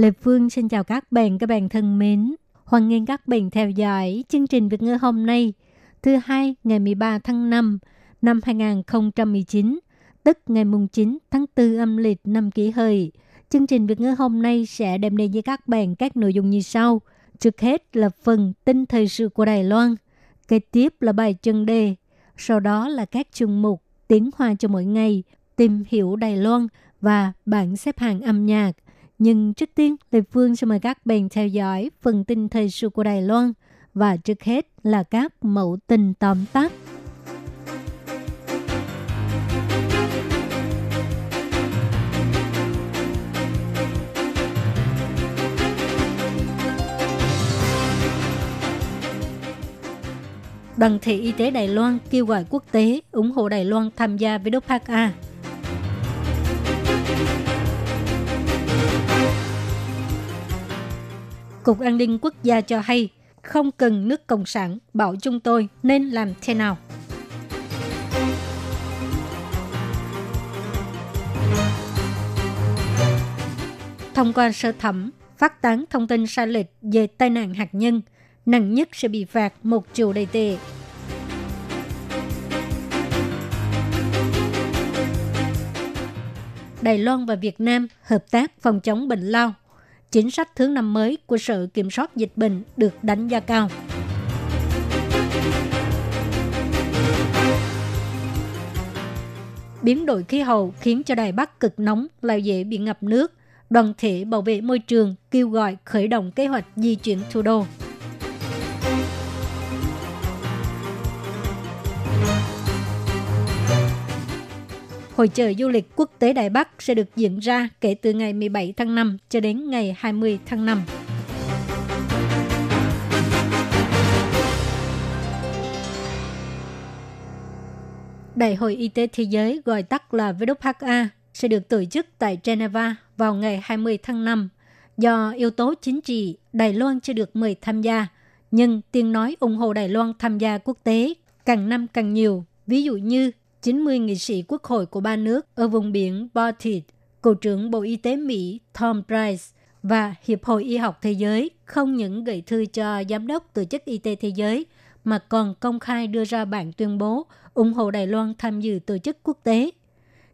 Lê Phương xin chào các bạn, các bạn thân mến. Hoan nghênh các bạn theo dõi chương trình Việt ngữ hôm nay, thứ hai ngày 13 tháng 5 năm 2019, tức ngày mùng 9 tháng 4 âm lịch năm kỷ hợi. Chương trình Việt ngữ hôm nay sẽ đem đến với các bạn các nội dung như sau. Trước hết là phần tin thời sự của Đài Loan, kế tiếp là bài chân đề, sau đó là các chương mục tiếng hoa cho mỗi ngày, tìm hiểu Đài Loan và bảng xếp hạng âm nhạc. Nhưng trước tiên, Lê Phương sẽ mời các bạn theo dõi phần tin thời sự của Đài Loan và trước hết là các mẫu tin tóm tắt. Đoàn thể y tế Đài Loan kêu gọi quốc tế ủng hộ Đài Loan tham gia với DOPAC A. Cục An ninh Quốc gia cho hay không cần nước Cộng sản bảo chúng tôi nên làm thế nào. Thông qua sơ thẩm, phát tán thông tin sai lệch về tai nạn hạt nhân, nặng nhất sẽ bị phạt một triệu đầy tệ. Đài Loan và Việt Nam hợp tác phòng chống bệnh lao chính sách thứ năm mới của Sở Kiểm soát Dịch bệnh được đánh giá cao. Biến đổi khí hậu khiến cho Đài Bắc cực nóng, lại dễ bị ngập nước. Đoàn thể bảo vệ môi trường kêu gọi khởi động kế hoạch di chuyển thủ đô. Hội trợ du lịch quốc tế Đài Bắc sẽ được diễn ra kể từ ngày 17 tháng 5 cho đến ngày 20 tháng 5. Đại hội Y tế Thế giới gọi tắt là WHA sẽ được tổ chức tại Geneva vào ngày 20 tháng 5. Do yếu tố chính trị, Đài Loan chưa được mời tham gia, nhưng tiếng nói ủng hộ Đài Loan tham gia quốc tế càng năm càng nhiều. Ví dụ như 90 nghị sĩ quốc hội của ba nước ở vùng biển Baltic, Cựu trưởng Bộ Y tế Mỹ Tom Price và Hiệp hội Y học Thế giới không những gửi thư cho Giám đốc Tổ chức Y tế Thế giới mà còn công khai đưa ra bản tuyên bố ủng hộ Đài Loan tham dự tổ chức quốc tế.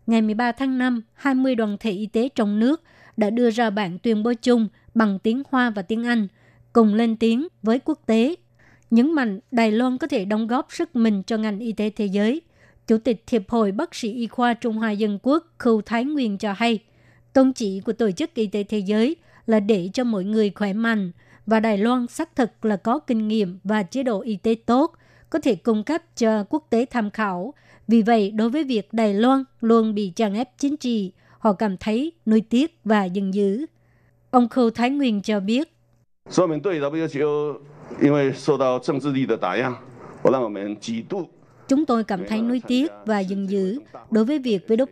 Ngày 13 tháng 5, 20 đoàn thể y tế trong nước đã đưa ra bản tuyên bố chung bằng tiếng Hoa và tiếng Anh, cùng lên tiếng với quốc tế, nhấn mạnh Đài Loan có thể đóng góp sức mình cho ngành y tế thế giới – Chủ tịch Hiệp hội Bác sĩ Y khoa Trung Hoa Dân Quốc Khâu Thái Nguyên cho hay, tôn chỉ của Tổ chức Y tế Thế giới là để cho mọi người khỏe mạnh và Đài Loan xác thực là có kinh nghiệm và chế độ y tế tốt, có thể cung cấp cho quốc tế tham khảo. Vì vậy, đối với việc Đài Loan luôn bị chèn ép chính trị, họ cảm thấy nuối tiếc và giận dữ. Ông Khâu Thái Nguyên cho biết, 说 Chúng tôi cảm thấy nuối tiếc và giận dữ đối với việc với Đốc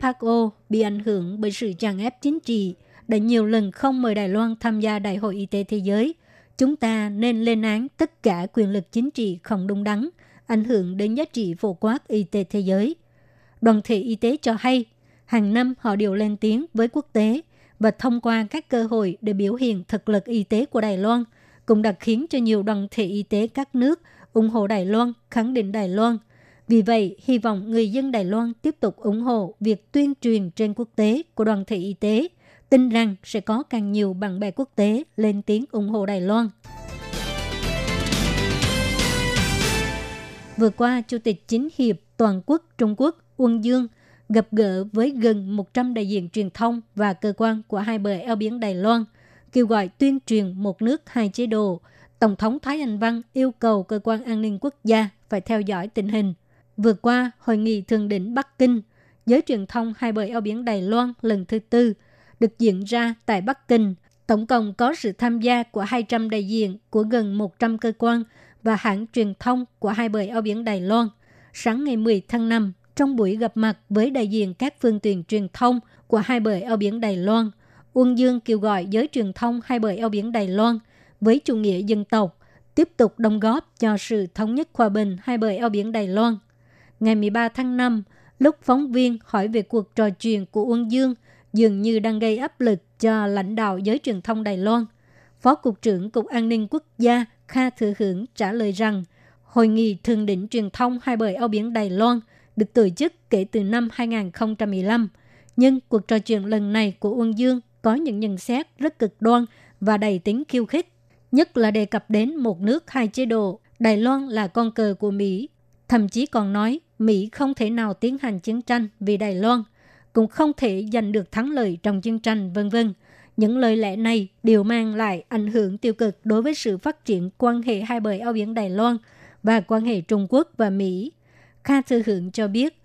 bị ảnh hưởng bởi sự tràn ép chính trị đã nhiều lần không mời Đài Loan tham gia Đại hội Y tế Thế giới. Chúng ta nên lên án tất cả quyền lực chính trị không đúng đắn, ảnh hưởng đến giá trị phổ quát y tế thế giới. Đoàn thể y tế cho hay, hàng năm họ đều lên tiếng với quốc tế và thông qua các cơ hội để biểu hiện thực lực y tế của Đài Loan, cũng đã khiến cho nhiều đoàn thể y tế các nước ủng hộ Đài Loan, khẳng định Đài Loan – vì vậy, hy vọng người dân Đài Loan tiếp tục ủng hộ việc tuyên truyền trên quốc tế của đoàn thể y tế, tin rằng sẽ có càng nhiều bạn bè quốc tế lên tiếng ủng hộ Đài Loan. Vừa qua, Chủ tịch Chính hiệp Toàn quốc Trung Quốc Uông Dương gặp gỡ với gần 100 đại diện truyền thông và cơ quan của hai bờ eo biển Đài Loan, kêu gọi tuyên truyền một nước hai chế độ. Tổng thống Thái Anh Văn yêu cầu cơ quan an ninh quốc gia phải theo dõi tình hình. Vừa qua, hội nghị thượng đỉnh Bắc Kinh, giới truyền thông hai bờ eo biển Đài Loan lần thứ tư được diễn ra tại Bắc Kinh. Tổng cộng có sự tham gia của 200 đại diện của gần 100 cơ quan và hãng truyền thông của hai bờ eo biển Đài Loan. Sáng ngày 10 tháng 5, trong buổi gặp mặt với đại diện các phương tiện truyền thông của hai bờ eo biển Đài Loan, Uông Dương kêu gọi giới truyền thông hai bờ eo biển Đài Loan với chủ nghĩa dân tộc tiếp tục đóng góp cho sự thống nhất hòa bình hai bờ eo biển Đài Loan. Ngày 13 tháng 5, lúc phóng viên hỏi về cuộc trò chuyện của Uông Dương dường như đang gây áp lực cho lãnh đạo giới truyền thông Đài Loan. Phó Cục trưởng Cục An ninh Quốc gia Kha Thừa Hưởng trả lời rằng Hội nghị thượng đỉnh truyền thông hai bờ eo biển Đài Loan được tổ chức kể từ năm 2015. Nhưng cuộc trò chuyện lần này của Uông Dương có những nhận xét rất cực đoan và đầy tính khiêu khích, nhất là đề cập đến một nước hai chế độ. Đài Loan là con cờ của Mỹ, thậm chí còn nói Mỹ không thể nào tiến hành chiến tranh vì Đài Loan, cũng không thể giành được thắng lợi trong chiến tranh, vân vân. Những lời lẽ này đều mang lại ảnh hưởng tiêu cực đối với sự phát triển quan hệ hai bờ eo biển Đài Loan và quan hệ Trung Quốc và Mỹ. Kha Thư Hưởng cho biết,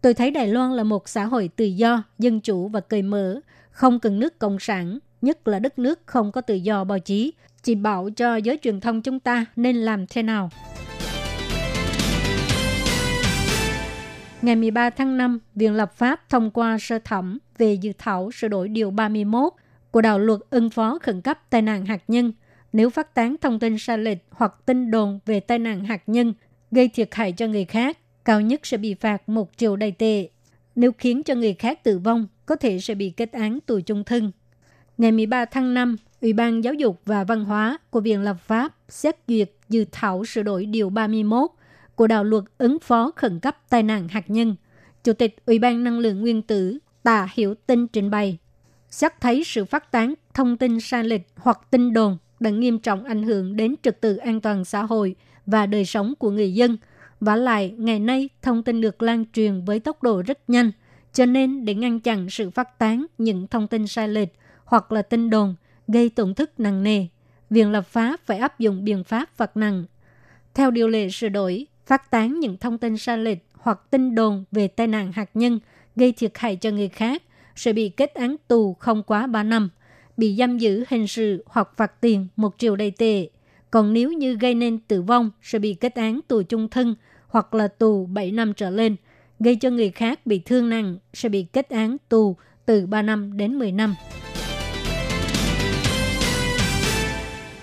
tôi thấy Đài Loan là một xã hội tự do, dân chủ và cởi mở, không cần nước cộng sản, nhất là đất nước không có tự do báo chí, chỉ bảo cho giới truyền thông chúng ta nên làm thế nào. Ngày 13 tháng 5, Viện Lập pháp thông qua sơ thẩm về dự thảo sửa đổi Điều 31 của đạo luật ứng phó khẩn cấp tai nạn hạt nhân nếu phát tán thông tin sai lệch hoặc tin đồn về tai nạn hạt nhân gây thiệt hại cho người khác, cao nhất sẽ bị phạt một triệu đầy tệ. Nếu khiến cho người khác tử vong, có thể sẽ bị kết án tù chung thân. Ngày 13 tháng 5, Ủy ban Giáo dục và Văn hóa của Viện Lập pháp xét duyệt dự thảo sửa đổi Điều 31 của đạo luật ứng phó khẩn cấp tai nạn hạt nhân. Chủ tịch Ủy ban Năng lượng Nguyên tử Tạ Hiểu Tinh trình bày, xét thấy sự phát tán thông tin sai lệch hoặc tin đồn đã nghiêm trọng ảnh hưởng đến trật tự an toàn xã hội và đời sống của người dân. Và lại, ngày nay thông tin được lan truyền với tốc độ rất nhanh, cho nên để ngăn chặn sự phát tán những thông tin sai lệch hoặc là tin đồn gây tổn thất nặng nề, Viện lập pháp phải áp dụng biện pháp phạt nặng. Theo điều lệ sửa đổi, phát tán những thông tin sai lệch hoặc tin đồn về tai nạn hạt nhân gây thiệt hại cho người khác sẽ bị kết án tù không quá 3 năm, bị giam giữ hình sự hoặc phạt tiền một triệu đầy tệ. Còn nếu như gây nên tử vong sẽ bị kết án tù chung thân hoặc là tù 7 năm trở lên. Gây cho người khác bị thương nặng sẽ bị kết án tù từ 3 năm đến 10 năm.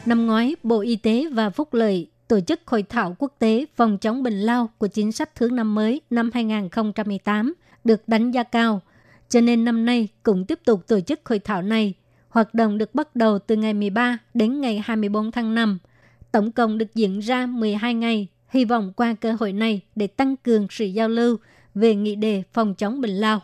Năm ngoái, Bộ Y tế và Phúc lợi tổ chức hội thảo quốc tế phòng chống bệnh lao của chính sách thưởng năm mới năm 2018 được đánh giá cao. Cho nên năm nay cũng tiếp tục tổ chức hội thảo này. Hoạt động được bắt đầu từ ngày 13 đến ngày 24 tháng 5. Tổng cộng được diễn ra 12 ngày. Hy vọng qua cơ hội này để tăng cường sự giao lưu về nghị đề phòng chống bệnh lao.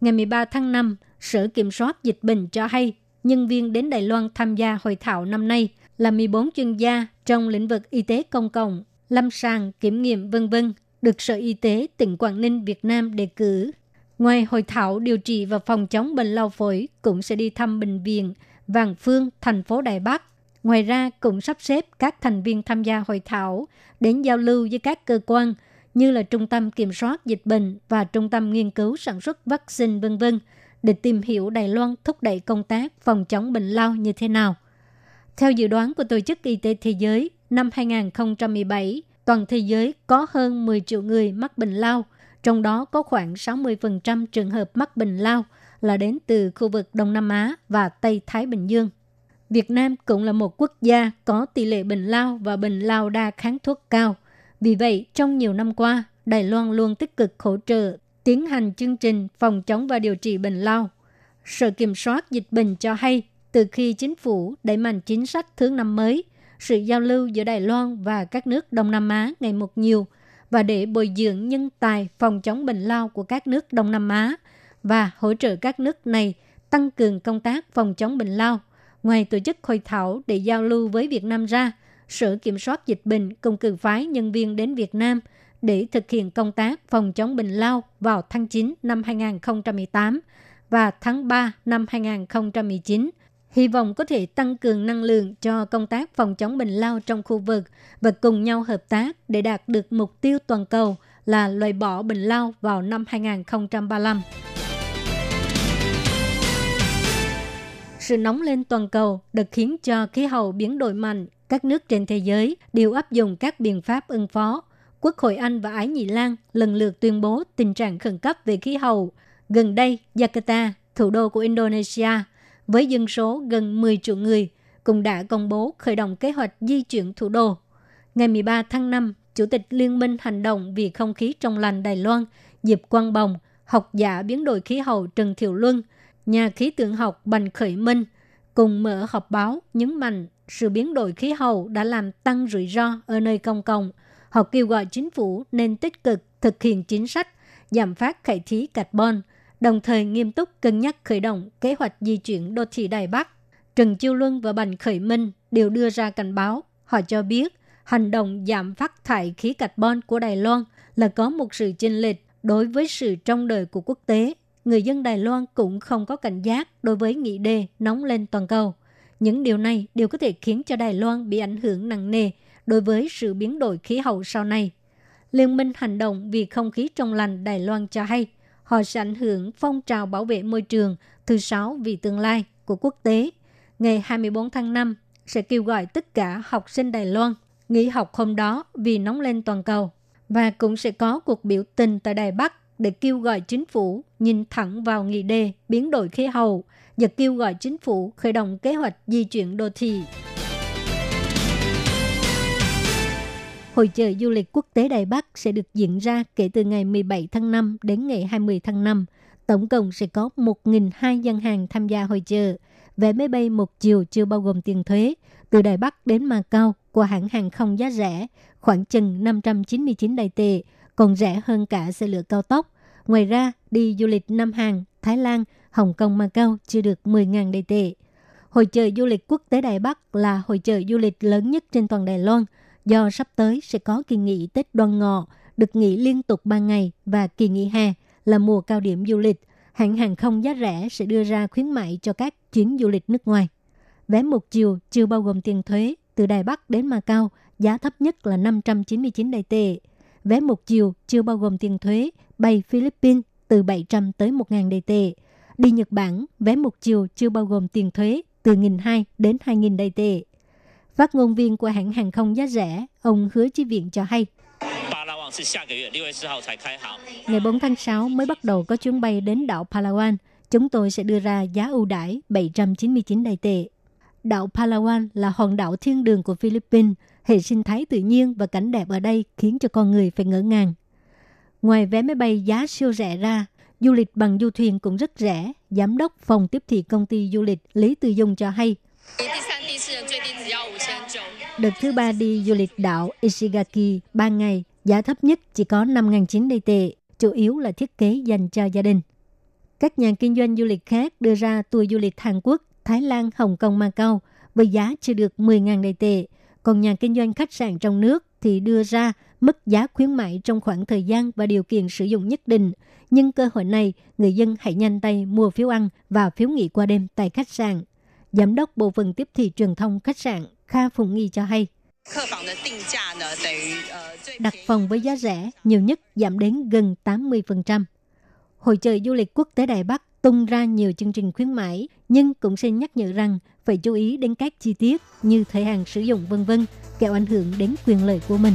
Ngày 13 tháng 5, Sở Kiểm soát Dịch bệnh cho hay nhân viên đến Đài Loan tham gia hội thảo năm nay là 14 chuyên gia trong lĩnh vực y tế công cộng, lâm sàng, kiểm nghiệm vân vân được Sở Y tế tỉnh Quảng Ninh Việt Nam đề cử. Ngoài hội thảo điều trị và phòng chống bệnh lao phổi cũng sẽ đi thăm bệnh viện Vàng Phương, thành phố Đài Bắc. Ngoài ra cũng sắp xếp các thành viên tham gia hội thảo đến giao lưu với các cơ quan như là Trung tâm Kiểm soát Dịch bệnh và Trung tâm Nghiên cứu Sản xuất Vaccine vân vân để tìm hiểu Đài Loan thúc đẩy công tác phòng chống bệnh lao như thế nào. Theo dự đoán của Tổ chức Y tế Thế giới, năm 2017, toàn thế giới có hơn 10 triệu người mắc bệnh lao, trong đó có khoảng 60% trường hợp mắc bệnh lao là đến từ khu vực Đông Nam Á và Tây Thái Bình Dương. Việt Nam cũng là một quốc gia có tỷ lệ bệnh lao và bệnh lao đa kháng thuốc cao. Vì vậy, trong nhiều năm qua, Đài Loan luôn tích cực hỗ trợ tiến hành chương trình phòng chống và điều trị bệnh lao. Sở Kiểm soát Dịch bệnh cho hay, từ khi chính phủ đẩy mạnh chính sách thứ năm mới, sự giao lưu giữa Đài Loan và các nước Đông Nam Á ngày một nhiều và để bồi dưỡng nhân tài phòng chống bệnh lao của các nước Đông Nam Á và hỗ trợ các nước này tăng cường công tác phòng chống bệnh lao. Ngoài tổ chức hội thảo để giao lưu với Việt Nam ra, Sở Kiểm soát Dịch bệnh cùng cử phái nhân viên đến Việt Nam để thực hiện công tác phòng chống bệnh lao vào tháng 9 năm 2018 và tháng 3 năm 2019 hy vọng có thể tăng cường năng lượng cho công tác phòng chống bệnh lao trong khu vực và cùng nhau hợp tác để đạt được mục tiêu toàn cầu là loại bỏ bệnh lao vào năm 2035. Sự nóng lên toàn cầu đã khiến cho khí hậu biến đổi mạnh. Các nước trên thế giới đều áp dụng các biện pháp ứng phó. Quốc hội Anh và Ái Nhị Lan lần lượt tuyên bố tình trạng khẩn cấp về khí hậu. Gần đây, Jakarta, thủ đô của Indonesia, với dân số gần 10 triệu người, cũng đã công bố khởi động kế hoạch di chuyển thủ đô. Ngày 13 tháng 5, Chủ tịch Liên minh Hành động vì không khí trong lành Đài Loan, Diệp Quang Bồng, học giả biến đổi khí hậu Trần Thiệu Luân, nhà khí tượng học Bành Khởi Minh cùng mở họp báo nhấn mạnh sự biến đổi khí hậu đã làm tăng rủi ro ở nơi công cộng. Họ kêu gọi chính phủ nên tích cực thực hiện chính sách giảm phát khải khí carbon, đồng thời nghiêm túc cân nhắc khởi động kế hoạch di chuyển đô thị Đài Bắc. Trần Chiêu Luân và Bành Khởi Minh đều đưa ra cảnh báo. Họ cho biết, hành động giảm phát thải khí carbon của Đài Loan là có một sự chênh lệch đối với sự trong đời của quốc tế. Người dân Đài Loan cũng không có cảnh giác đối với nghị đề nóng lên toàn cầu. Những điều này đều có thể khiến cho Đài Loan bị ảnh hưởng nặng nề đối với sự biến đổi khí hậu sau này. Liên minh hành động vì không khí trong lành Đài Loan cho hay họ sẽ ảnh hưởng phong trào bảo vệ môi trường thứ sáu vì tương lai của quốc tế. Ngày 24 tháng 5 sẽ kêu gọi tất cả học sinh Đài Loan nghỉ học hôm đó vì nóng lên toàn cầu. Và cũng sẽ có cuộc biểu tình tại Đài Bắc để kêu gọi chính phủ nhìn thẳng vào nghị đề biến đổi khí hậu và kêu gọi chính phủ khởi động kế hoạch di chuyển đô thị. Hội trợ du lịch quốc tế Đài Bắc sẽ được diễn ra kể từ ngày 17 tháng 5 đến ngày 20 tháng 5. Tổng cộng sẽ có 1.200 gian hàng tham gia hội trợ. Vé máy bay một chiều chưa bao gồm tiền thuế. Từ Đài Bắc đến Macau của hãng hàng không giá rẻ, khoảng chừng 599 đại tệ, còn rẻ hơn cả xe lửa cao tốc. Ngoài ra, đi du lịch Nam Hàn, Thái Lan, Hồng Kông, Macau chưa được 10.000 đại tệ. Hội trợ du lịch quốc tế Đài Bắc là hội trợ du lịch lớn nhất trên toàn Đài Loan, do sắp tới sẽ có kỳ nghỉ Tết Đoan Ngọ, được nghỉ liên tục 3 ngày và kỳ nghỉ hè là mùa cao điểm du lịch. Hãng hàng không giá rẻ sẽ đưa ra khuyến mại cho các chuyến du lịch nước ngoài. Vé một chiều chưa bao gồm tiền thuế từ Đài Bắc đến Macau, giá thấp nhất là 599 đại tệ. Vé một chiều chưa bao gồm tiền thuế, bay Philippines từ 700 tới 1.000 đại tệ. Đi Nhật Bản, vé một chiều chưa bao gồm tiền thuế từ 1.200 đến 2.000 đại tệ. Phát ngôn viên của hãng hàng không giá rẻ, ông Hứa Chí Viện cho hay. Ngày 4 tháng 6 mới bắt đầu có chuyến bay đến đảo Palawan. Chúng tôi sẽ đưa ra giá ưu đãi 799 đại tệ. Đảo Palawan là hòn đảo thiên đường của Philippines. Hệ sinh thái tự nhiên và cảnh đẹp ở đây khiến cho con người phải ngỡ ngàng. Ngoài vé máy bay giá siêu rẻ ra, du lịch bằng du thuyền cũng rất rẻ. Giám đốc phòng tiếp thị công ty du lịch Lý Tư Dung cho hay. Đợt thứ ba đi du lịch đảo Ishigaki 3 ngày, giá thấp nhất chỉ có 5.900 đầy tệ, chủ yếu là thiết kế dành cho gia đình. Các nhà kinh doanh du lịch khác đưa ra tour du lịch Hàn Quốc, Thái Lan, Hồng Kông, Macau với giá chưa được 10.000 đầy tệ. Còn nhà kinh doanh khách sạn trong nước thì đưa ra mức giá khuyến mại trong khoảng thời gian và điều kiện sử dụng nhất định. Nhưng cơ hội này, người dân hãy nhanh tay mua phiếu ăn và phiếu nghỉ qua đêm tại khách sạn. Giám đốc Bộ phận Tiếp thị Truyền thông Khách sạn Kha Phùng Nghi cho hay. Đặt phòng với giá rẻ, nhiều nhất giảm đến gần 80%. Hội trợ du lịch quốc tế Đài Bắc tung ra nhiều chương trình khuyến mãi, nhưng cũng xin nhắc nhở rằng phải chú ý đến các chi tiết như thời hạn sử dụng vân vân, kẻo ảnh hưởng đến quyền lợi của mình.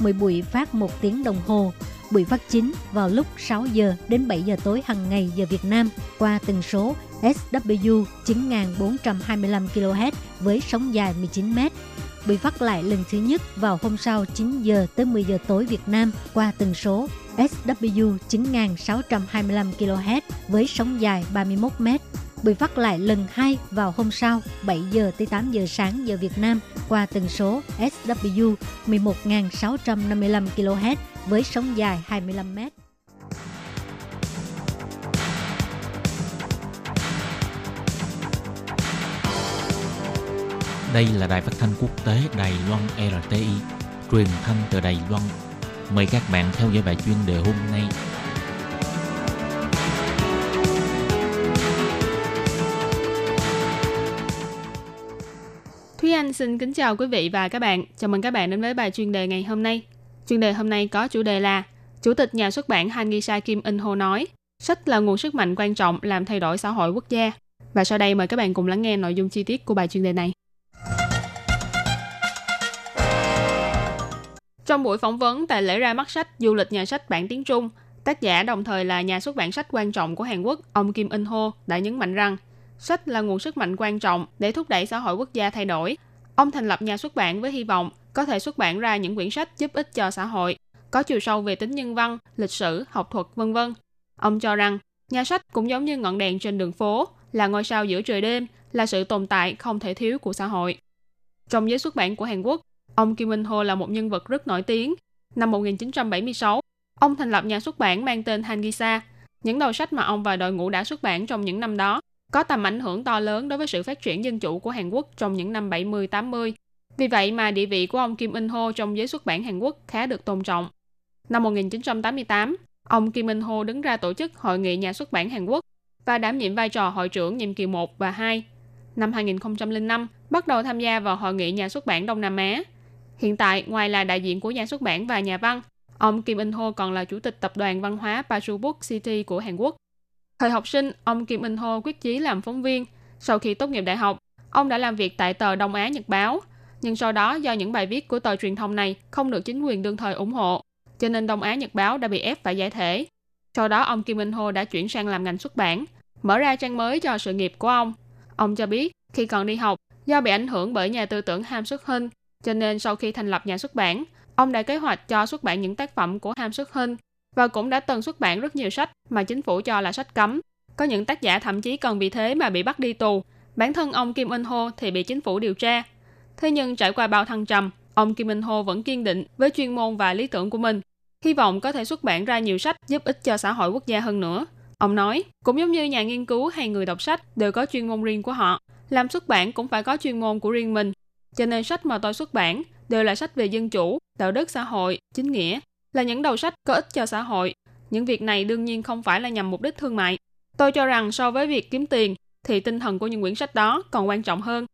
mỗi buổi phát một tiếng đồng hồ. Buổi phát chính vào lúc 6 giờ đến 7 giờ tối hàng ngày giờ Việt Nam qua tần số SW 9425 kHz với sóng dài 19 m. Buổi phát lại lần thứ nhất vào hôm sau 9 giờ tới 10 giờ tối Việt Nam qua tần số SW 9625 kHz với sóng dài 31 m bị phát lại lần hai vào hôm sau 7 giờ tới 8 giờ sáng giờ Việt Nam qua tần số SW 11.655 kHz với sóng dài 25 m. Đây là đài phát thanh quốc tế Đài Loan RTI, truyền thanh từ Đài Loan. Mời các bạn theo dõi bài chuyên đề hôm nay xin kính chào quý vị và các bạn. Chào mừng các bạn đến với bài chuyên đề ngày hôm nay. Chuyên đề hôm nay có chủ đề là Chủ tịch nhà xuất bản Hangisa Kim In Ho nói sách là nguồn sức mạnh quan trọng làm thay đổi xã hội quốc gia. Và sau đây mời các bạn cùng lắng nghe nội dung chi tiết của bài chuyên đề này. Trong buổi phỏng vấn tại lễ ra mắt sách Du lịch nhà sách bản tiếng Trung, tác giả đồng thời là nhà xuất bản sách quan trọng của Hàn Quốc, ông Kim In Ho đã nhấn mạnh rằng sách là nguồn sức mạnh quan trọng để thúc đẩy xã hội quốc gia thay đổi. Ông thành lập nhà xuất bản với hy vọng có thể xuất bản ra những quyển sách giúp ích cho xã hội, có chiều sâu về tính nhân văn, lịch sử, học thuật, vân vân. Ông cho rằng nhà sách cũng giống như ngọn đèn trên đường phố, là ngôi sao giữa trời đêm, là sự tồn tại không thể thiếu của xã hội. Trong giới xuất bản của Hàn Quốc, ông Kim Minh Ho là một nhân vật rất nổi tiếng. Năm 1976, ông thành lập nhà xuất bản mang tên Hangisa. Những đầu sách mà ông và đội ngũ đã xuất bản trong những năm đó có tầm ảnh hưởng to lớn đối với sự phát triển dân chủ của Hàn Quốc trong những năm 70-80. Vì vậy mà địa vị của ông Kim In Ho trong giới xuất bản Hàn Quốc khá được tôn trọng. Năm 1988, ông Kim In Ho đứng ra tổ chức Hội nghị nhà xuất bản Hàn Quốc và đảm nhiệm vai trò hội trưởng nhiệm kỳ 1 và 2. Năm 2005, bắt đầu tham gia vào Hội nghị nhà xuất bản Đông Nam Á. Hiện tại, ngoài là đại diện của nhà xuất bản và nhà văn, ông Kim In Ho còn là chủ tịch tập đoàn văn hóa Pachubuk City của Hàn Quốc. Thời học sinh, ông Kim In Ho quyết chí làm phóng viên. Sau khi tốt nghiệp đại học, ông đã làm việc tại tờ Đông Á Nhật Báo. Nhưng sau đó do những bài viết của tờ truyền thông này không được chính quyền đương thời ủng hộ, cho nên Đông Á Nhật Báo đã bị ép phải giải thể. Sau đó ông Kim In Ho đã chuyển sang làm ngành xuất bản, mở ra trang mới cho sự nghiệp của ông. Ông cho biết khi còn đi học, do bị ảnh hưởng bởi nhà tư tưởng Ham Xuất Hinh, cho nên sau khi thành lập nhà xuất bản, ông đã kế hoạch cho xuất bản những tác phẩm của Ham Xuất Hinh và cũng đã từng xuất bản rất nhiều sách mà chính phủ cho là sách cấm. Có những tác giả thậm chí còn vì thế mà bị bắt đi tù. Bản thân ông Kim In Ho thì bị chính phủ điều tra. Thế nhưng trải qua bao thăng trầm, ông Kim In Ho vẫn kiên định với chuyên môn và lý tưởng của mình, hy vọng có thể xuất bản ra nhiều sách giúp ích cho xã hội quốc gia hơn nữa. Ông nói, cũng giống như nhà nghiên cứu hay người đọc sách đều có chuyên môn riêng của họ, làm xuất bản cũng phải có chuyên môn của riêng mình. Cho nên sách mà tôi xuất bản đều là sách về dân chủ, đạo đức xã hội, chính nghĩa, là những đầu sách có ích cho xã hội. Những việc này đương nhiên không phải là nhằm mục đích thương mại. Tôi cho rằng so với việc kiếm tiền thì tinh thần của những quyển sách đó còn quan trọng hơn.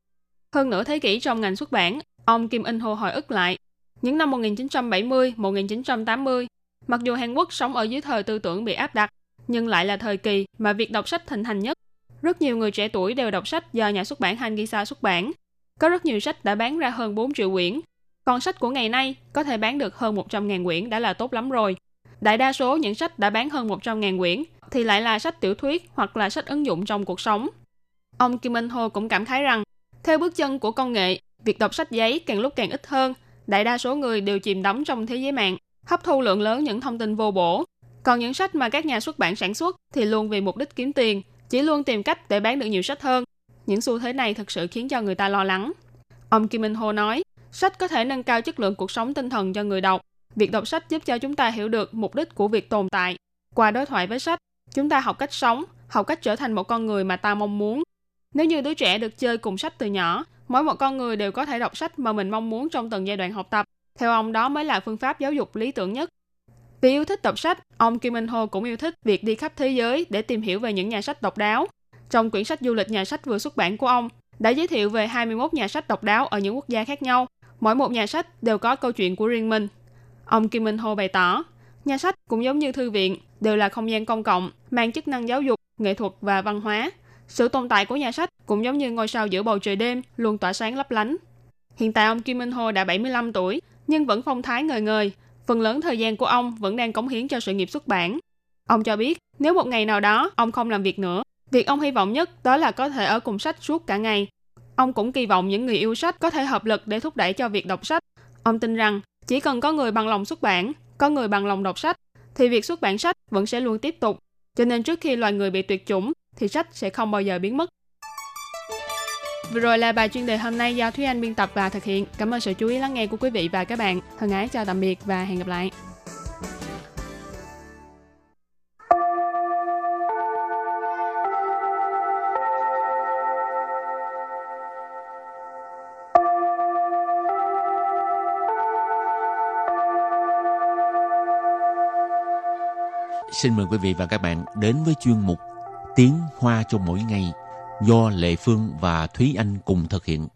Hơn nửa thế kỷ trong ngành xuất bản, ông Kim In Ho hồi ức lại. Những năm 1970-1980, mặc dù Hàn Quốc sống ở dưới thời tư tưởng bị áp đặt, nhưng lại là thời kỳ mà việc đọc sách thịnh hành nhất. Rất nhiều người trẻ tuổi đều đọc sách do nhà xuất bản Hangisa xuất bản. Có rất nhiều sách đã bán ra hơn 4 triệu quyển. Còn sách của ngày nay có thể bán được hơn 100.000 quyển đã là tốt lắm rồi. Đại đa số những sách đã bán hơn 100.000 quyển thì lại là sách tiểu thuyết hoặc là sách ứng dụng trong cuộc sống. Ông Kim minh Ho cũng cảm khái rằng, theo bước chân của công nghệ, việc đọc sách giấy càng lúc càng ít hơn. Đại đa số người đều chìm đắm trong thế giới mạng, hấp thu lượng lớn những thông tin vô bổ. Còn những sách mà các nhà xuất bản sản xuất thì luôn vì mục đích kiếm tiền, chỉ luôn tìm cách để bán được nhiều sách hơn. Những xu thế này thực sự khiến cho người ta lo lắng. Ông Kim minh Ho nói, sách có thể nâng cao chất lượng cuộc sống tinh thần cho người đọc. Việc đọc sách giúp cho chúng ta hiểu được mục đích của việc tồn tại. Qua đối thoại với sách, chúng ta học cách sống, học cách trở thành một con người mà ta mong muốn. Nếu như đứa trẻ được chơi cùng sách từ nhỏ, mỗi một con người đều có thể đọc sách mà mình mong muốn trong từng giai đoạn học tập. Theo ông đó mới là phương pháp giáo dục lý tưởng nhất. Vì yêu thích đọc sách, ông Kim Minh Ho cũng yêu thích việc đi khắp thế giới để tìm hiểu về những nhà sách độc đáo. Trong quyển sách du lịch nhà sách vừa xuất bản của ông, đã giới thiệu về 21 nhà sách độc đáo ở những quốc gia khác nhau. Mỗi một nhà sách đều có câu chuyện của riêng mình. Ông Kim Minh Ho bày tỏ, nhà sách cũng giống như thư viện, đều là không gian công cộng, mang chức năng giáo dục, nghệ thuật và văn hóa. Sự tồn tại của nhà sách cũng giống như ngôi sao giữa bầu trời đêm, luôn tỏa sáng lấp lánh. Hiện tại ông Kim Minh Ho đã 75 tuổi, nhưng vẫn phong thái ngời ngời. Phần lớn thời gian của ông vẫn đang cống hiến cho sự nghiệp xuất bản. Ông cho biết, nếu một ngày nào đó ông không làm việc nữa, việc ông hy vọng nhất đó là có thể ở cùng sách suốt cả ngày. Ông cũng kỳ vọng những người yêu sách có thể hợp lực để thúc đẩy cho việc đọc sách. Ông tin rằng chỉ cần có người bằng lòng xuất bản, có người bằng lòng đọc sách, thì việc xuất bản sách vẫn sẽ luôn tiếp tục. Cho nên trước khi loài người bị tuyệt chủng, thì sách sẽ không bao giờ biến mất. Vừa rồi là bài chuyên đề hôm nay do Thúy Anh biên tập và thực hiện. Cảm ơn sự chú ý lắng nghe của quý vị và các bạn. Thân ái chào tạm biệt và hẹn gặp lại. Xin mời quý vị và các bạn đến với chuyên mục Tiếng Hoa cho mỗi ngày do Lệ Phương và Thúy Anh cùng thực hiện.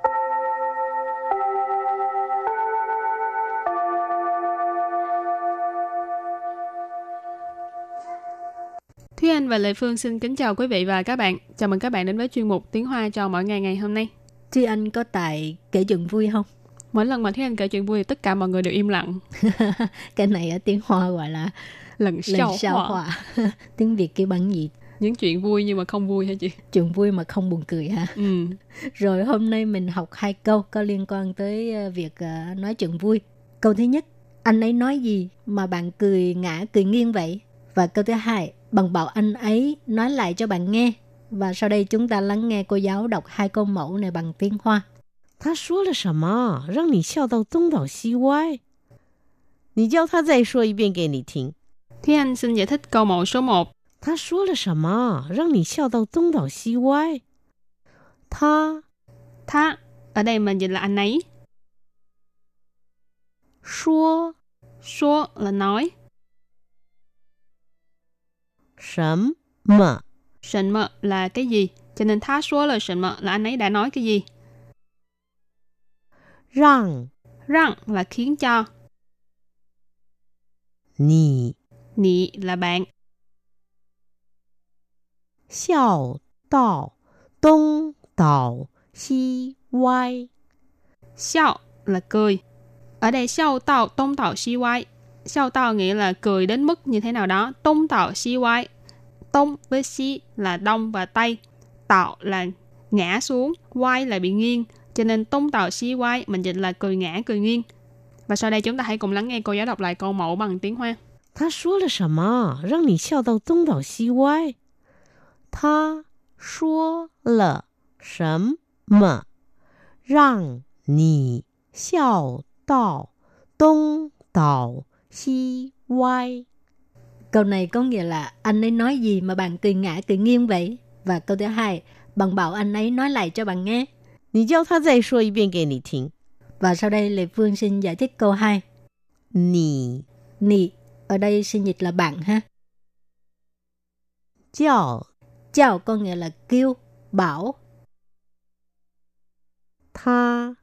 Thúy Anh và Lệ Phương xin kính chào quý vị và các bạn. Chào mừng các bạn đến với chuyên mục Tiếng Hoa cho mỗi ngày ngày hôm nay. Thúy Anh có tại kể chuyện vui không? Mỗi lần mà Thúy Anh kể chuyện vui thì tất cả mọi người đều im lặng. cái này ở tiếng Hoa gọi là lần sau, lần sau hòa. tiếng Việt kêu bằng gì? Những chuyện vui nhưng mà không vui hả chị? Chuyện vui mà không buồn cười ha. Ừ. Rồi hôm nay mình học hai câu có liên quan tới ờ, việc ờ, nói chuyện vui. Câu thứ nhất, anh ấy nói gì mà bạn cười ngã cười nghiêng vậy? Và câu thứ hai, bằng bảo anh ấy nói lại cho bạn nghe. Và sau đây chúng ta lắng nghe cô giáo đọc hai câu mẫu này bằng tiếng Hoa. 他说了什么，让你笑到东倒西歪？你叫他再说一遍给你听。 Thúy Anh xin giải thích câu mẫu số 1. 他说了什么，让你笑到东倒西歪？他 Tha, ở đây mình dịch là anh ấy. 说 Số là nói. 什么？ Sần mờ là cái gì? Cho nên tha số là sần mờ là anh ấy đã nói cái gì? 让 Răng là khiến cho. 你 Nị là bạn. 笑到东倒西歪？ Xiao là cười. Ở đây xiao tạo tông tạo xi quay. Xiao tạo nghĩa là cười đến mức như thế nào đó. Tông tạo xi quay. Tông với xi là đông và tây. Tạo là ngã xuống. Quay là bị nghiêng. Cho nên tông tạo xi quay mình dịch là cười ngã, cười nghiêng. Và sau đây chúng ta hãy cùng lắng nghe cô giáo đọc lại câu mẫu bằng tiếng Hoa. 他说了什么，让你笑到东倒西歪？他说了什么，让你笑到东倒西歪？ Câu này có nghĩa là anh ấy nói gì mà bạn cười ngã cười nghiêng vậy? Và câu thứ hai, bằng bảo anh ấy nói lại cho bạn nghe. 你叫他再说一遍给你听。 Và sau đây Lê Phương xin giải thích câu 2. 你 Nì, ở đây sinh dịch là bạn ha. Chào. Chào có nghĩa là kêu, bảo. Tha.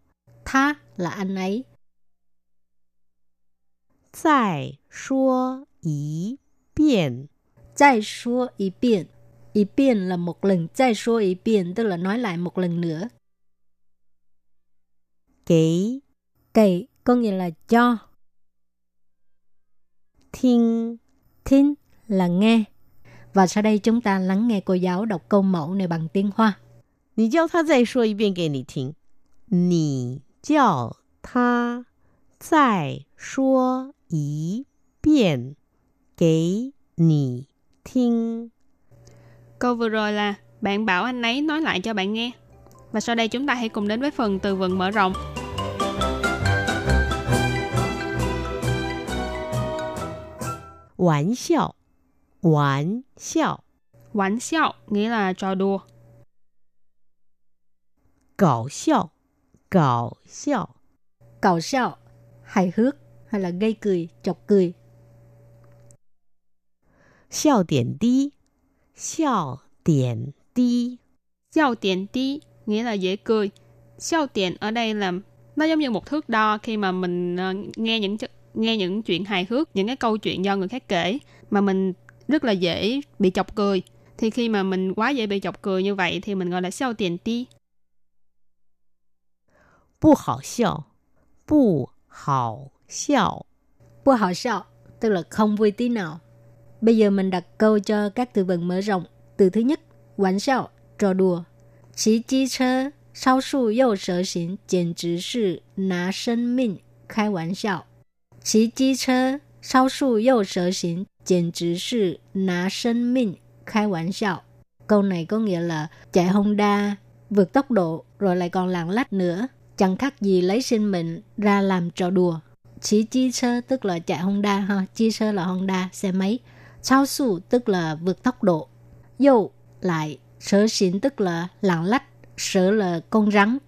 Tha là anh ấy. Zài shua yi biên. Zài shua yi biên. Yi biên là một lần. Zài shua yi biên tức là nói lại một lần nữa. Kỹ. Kỹ có nghĩa là cho. 听 Thính là nghe. Và sau đây chúng ta lắng nghe cô giáo đọc câu mẫu này bằng tiếng Hoa. 你叫他再说一遍给你听。你叫他再说一遍给你听。 Câu vừa rồi là bạn bảo anh ấy nói lại cho bạn nghe. Và sau đây chúng ta hãy cùng đến với phần từ vựng mở rộng. 玩笑, Quán xiao. Quán xiao nghĩa là trò đùa. Hài hước hay là gây cười, chọc cười. Nghĩa là dễ cười. Ở đây là nó giống như một thước đo khi mà mình ờ, nghe những chữ nghe những chuyện hài hước, những cái câu chuyện do người khác kể mà mình rất là dễ bị chọc cười. Thì khi mà mình quá dễ bị chọc cười như vậy thì mình gọi là xiao tiền tí. 不好笑，不好笑。 Bố hảo sao, tức là không vui tí nào. Bây giờ mình đặt câu cho các từ vựng mở rộng. Từ thứ nhất, quán sao, trò đùa.骑机车超速又蛇行，简直是拿生命开玩笑。 骑机车超速又蛇行，简直是拿生命开玩笑。Câu này có nghĩa là chạy Honda vượt tốc độ rồi lại còn lạng lách nữa, chẳng khác gì lấy sinh mệnh ra làm trò đùa. Chỉ chi sơ tức là chạy Honda ha, chi sơ là Honda xe máy.超su tức là vượt tốc độ. Dâu lại sở xỉn tức là lạng lách, sở là con rắn,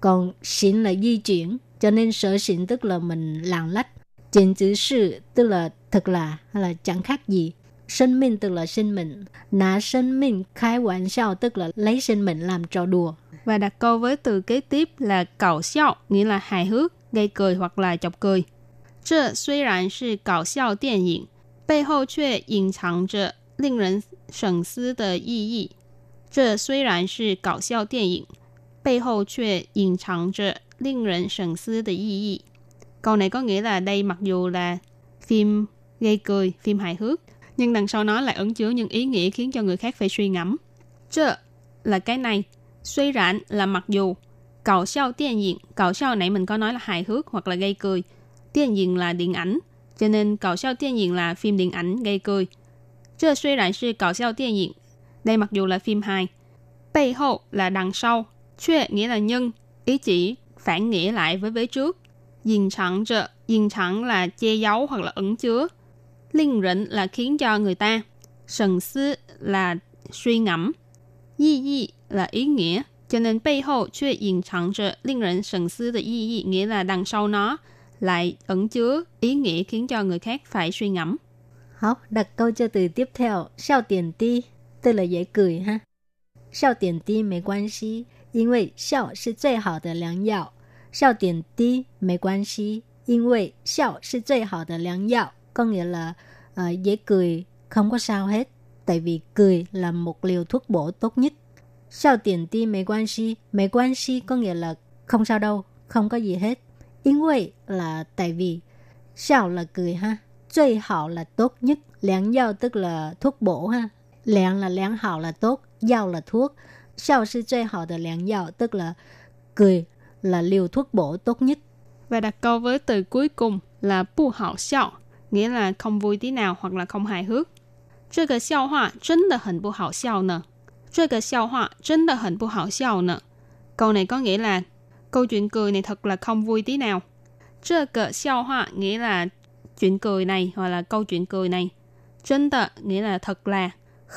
còn xỉn là di chuyển, cho nên sở xỉn tức là mình lạng lách. Chính chữ sự tức là thật là hay là chẳng khác gì. sinh minh tức là sinh mệnh, nã sinh minh khai玩笑tức là lấy sinh mệnh làm trò đùa. Và đặt câu với từ kế tiếp là cảo xiao, nghĩa là hài hước, gây cười hoặc là chọc cười. 这虽然是搞笑电影，背后却隐藏着令人省思的意义。这虽然是搞笑电影，背后却隐藏着令人省思的意义。 Câu này có nghĩa là đây mặc dù là phim gây cười, phim hài hước, nhưng đằng sau nó lại ẩn chứa những ý nghĩa khiến cho người khác phải suy ngẫm. Chơ là cái này, suy rãn là mặc dù, cạo xiao điện diện, cạo xiao nãy mình có nói là hài hước hoặc là gây cười, điện diện là điện ảnh, cho nên cạo xiao điện diện là phim điện ảnh gây cười. Chơ suy rãn sư cạo xiao điện diện, đây mặc dù là phim hài, Bây hậu là đằng sau, Chue nghĩa là nhân, ý chỉ phản nghĩa lại với vế trước. Dình chẳng trợ, dình chẳng là che giấu hoặc là ẩn chứa. Linh rịnh là khiến cho người ta. Sần sư là suy ngẫm. Yi yi là ý nghĩa. Cho nên bây hậu chue dình chẳng trợ linh rịnh sần sư de yi yi nghĩa là đằng sau nó lại ẩn chứa ý nghĩa khiến cho người khác phải suy ngẫm. Học đặt câu cho từ tiếp theo, sao tiền ti, tức là dễ cười ha. 笑点低没关系，因为笑是最好的良药。 笑点低没关系，因为笑是最好的良药. Có nghĩa là uh, dễ cười không có sao hết, tại vì cười là một liều thuốc bổ tốt nhất. Sao tiền ti mấy quan si, mấy quan si có nghĩa là không sao đâu, không có gì hết.因为 là tại vì, sao là cười ha, 最好 là tốt nhất, láng药tức là thuốc bổ ha, láng là láng hảo là tốt, Yao là thuốc, sao là 最好的良药, tức là cười là liều thuốc bổ tốt nhất. Và đặt câu với từ cuối cùng là bu hảo xiao, nghĩa là không vui tí nào hoặc là không hài hước. Cái cái xiao hoa chân là hình bu hảo xiao nè. Cái cái xiao hoa chân là hình bu hảo xiao nè. Câu này có nghĩa là câu chuyện cười này thật là không vui tí nào. Cái cái xiao hoa nghĩa là chuyện cười này hoặc là câu chuyện cười này. Chân tờ nghĩa là thật là.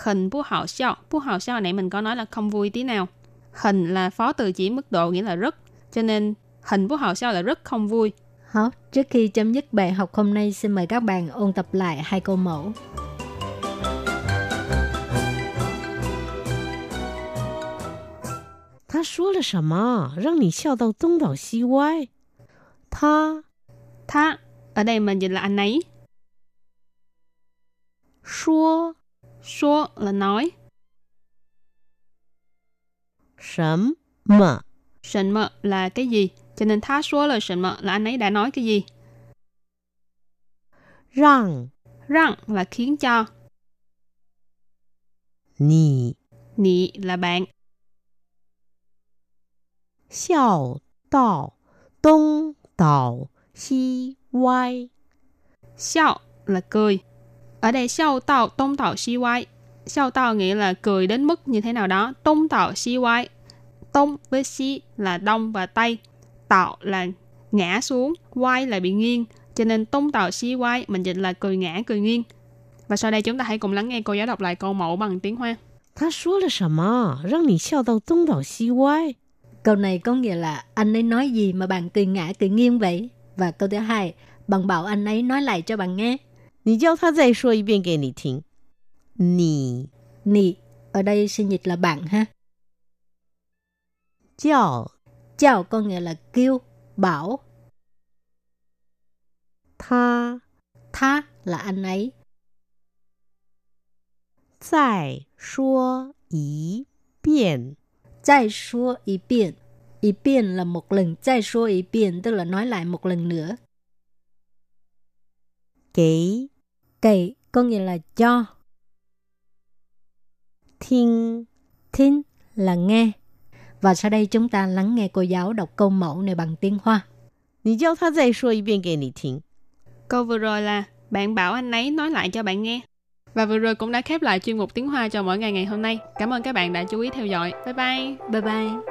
Hình bu hảo xiao, bu hảo xiao này mình có nói là không vui tí nào. Hình là phó từ chỉ mức độ nghĩa là rất Cho nên hình bú hào xiao là rất không vui. Hả? Trước khi chấm dứt bài học hôm nay, xin mời các bạn ôn tập lại hai câu mẫu. 他说了什么，让你笑到东倒西歪？他 Tha, ở đây mình dịch là anh ấy. 说 Số là nói. 什么？ Sịnh mờ là cái gì? Cho nên tha số là sịnh mờ là anh ấy đã nói cái gì? 让 Răng là khiến cho. 你 Nị là bạn. 笑到东倒西歪？ Xiao là cười. Ở đây xiao tạo tông tạo si quay. Xiao tạo nghĩa là cười đến mức như thế nào đó. Tông tạo si quay. Tông với si là đông và tây. Tạo là ngã xuống. Quay là bị nghiêng. Cho nên tông tạo si quay mình dịch là cười ngã, cười nghiêng. Và sau đây chúng ta hãy cùng lắng nghe cô giáo đọc lại câu mẫu bằng tiếng Hoa. 他说了什么，让你笑到东倒西歪？ Câu này có nghĩa là anh ấy nói gì mà bạn cười ngã cười nghiêng vậy? Và câu thứ hai, bạn bảo anh ấy nói lại cho bạn nghe. 你叫他再说一遍给你听。你 Nì, ở đây sinh dịch là bạn ha. Chào. Chào có nghĩa là kêu, bảo. Tha. Tha là anh ấy. Zài xua ý biện. Zài xua ý biện. Ý biện là một lần. Zài xua ý biện tức là nói lại một lần nữa. Kỷ. Kỷ có nghĩa là cho. Thiên. Thiên là nghe. Và sau đây chúng ta lắng nghe cô giáo đọc câu mẫu này bằng tiếng Hoa. 你叫他再说一遍给你听。 Câu vừa rồi là bạn bảo anh ấy nói lại cho bạn nghe. Và vừa rồi cũng đã khép lại chuyên mục tiếng Hoa cho mỗi ngày ngày hôm nay. Cảm ơn các bạn đã chú ý theo dõi. Bye bye! Bye bye.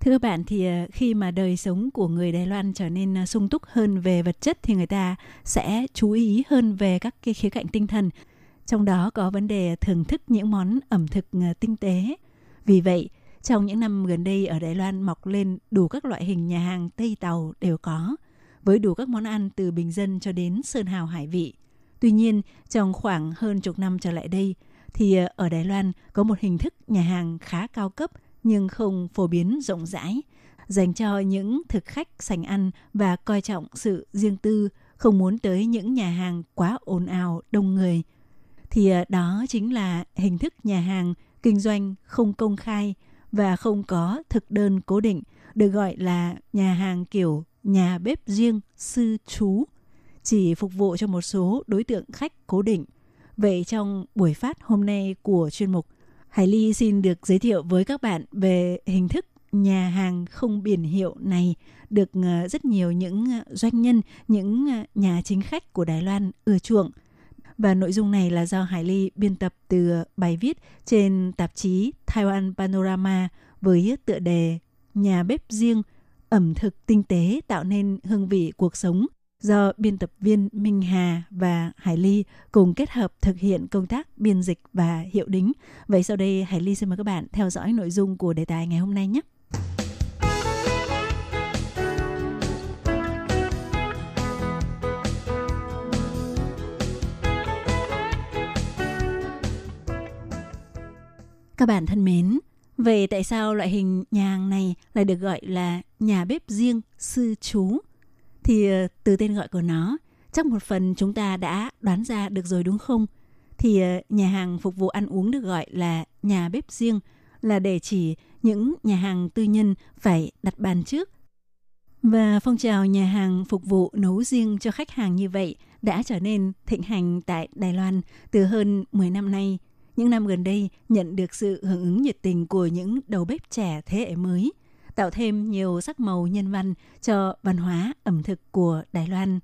Thưa bạn thì ờ, khi mà đời sống của người Đài Loan trở nên ờ, sung túc hơn về vật chất thì người ta sẽ chú ý hơn về các cái khía cạnh tinh thần. Trong đó có vấn đề thưởng thức những món ẩm thực ờ, tinh tế. Vì vậy, trong những năm gần đây ở Đài Loan mọc lên đủ các loại hình nhà hàng Tây Tàu đều có, với đủ các món ăn từ bình dân cho đến sơn hào hải vị. Tuy nhiên, trong khoảng hơn chục năm trở lại đây, thì ở Đài Loan có một hình thức nhà hàng khá cao cấp nhưng không phổ biến rộng rãi, dành cho những thực khách sành ăn và coi trọng sự riêng tư, không muốn tới những nhà hàng quá ồn ào đông người. Thì ờ, đó chính là hình thức nhà hàng kinh doanh không công khai và không có thực đơn cố định, được gọi là nhà hàng kiểu nhà bếp riêng sư chú, chỉ phục vụ cho một số đối tượng khách cố định. Vậy trong buổi phát hôm nay của chuyên mục Hải Ly xin được giới thiệu với các bạn về hình thức nhà hàng không biển hiệu này được ờ, rất nhiều những ờ, doanh nhân, những ờ, nhà chính khách của Đài Loan ưa chuộng. Và nội dung này là do Hải Ly biên tập từ bài viết trên tạp chí Taiwan Panorama với tựa đề Nhà bếp riêng, ẩm thực tinh tế tạo nên hương vị cuộc sống do biên tập viên Minh Hà và Hải Ly cùng kết hợp thực hiện công tác biên dịch và hiệu đính. Vậy sau đây Hải Ly xin mời các bạn theo dõi nội dung của đề tài ngày hôm nay nhé. Các bạn thân mến, về tại sao loại hình nhà hàng này lại được gọi là nhà bếp riêng sư chú? Thì ờ, từ tên gọi của nó, chắc một phần chúng ta đã đoán ra được rồi đúng không? Thì ờ, nhà hàng phục vụ ăn uống được gọi là nhà bếp riêng là để chỉ những nhà hàng tư nhân phải đặt bàn trước. Và phong trào nhà hàng phục vụ nấu riêng cho khách hàng như vậy đã trở nên thịnh hành tại Đài Loan từ hơn 10 năm nay. Những năm gần đây nhận được sự hưởng ứng nhiệt tình của những đầu bếp trẻ thế hệ mới, tạo thêm nhiều sắc màu nhân văn cho văn hóa ẩm thực của Đài Loan.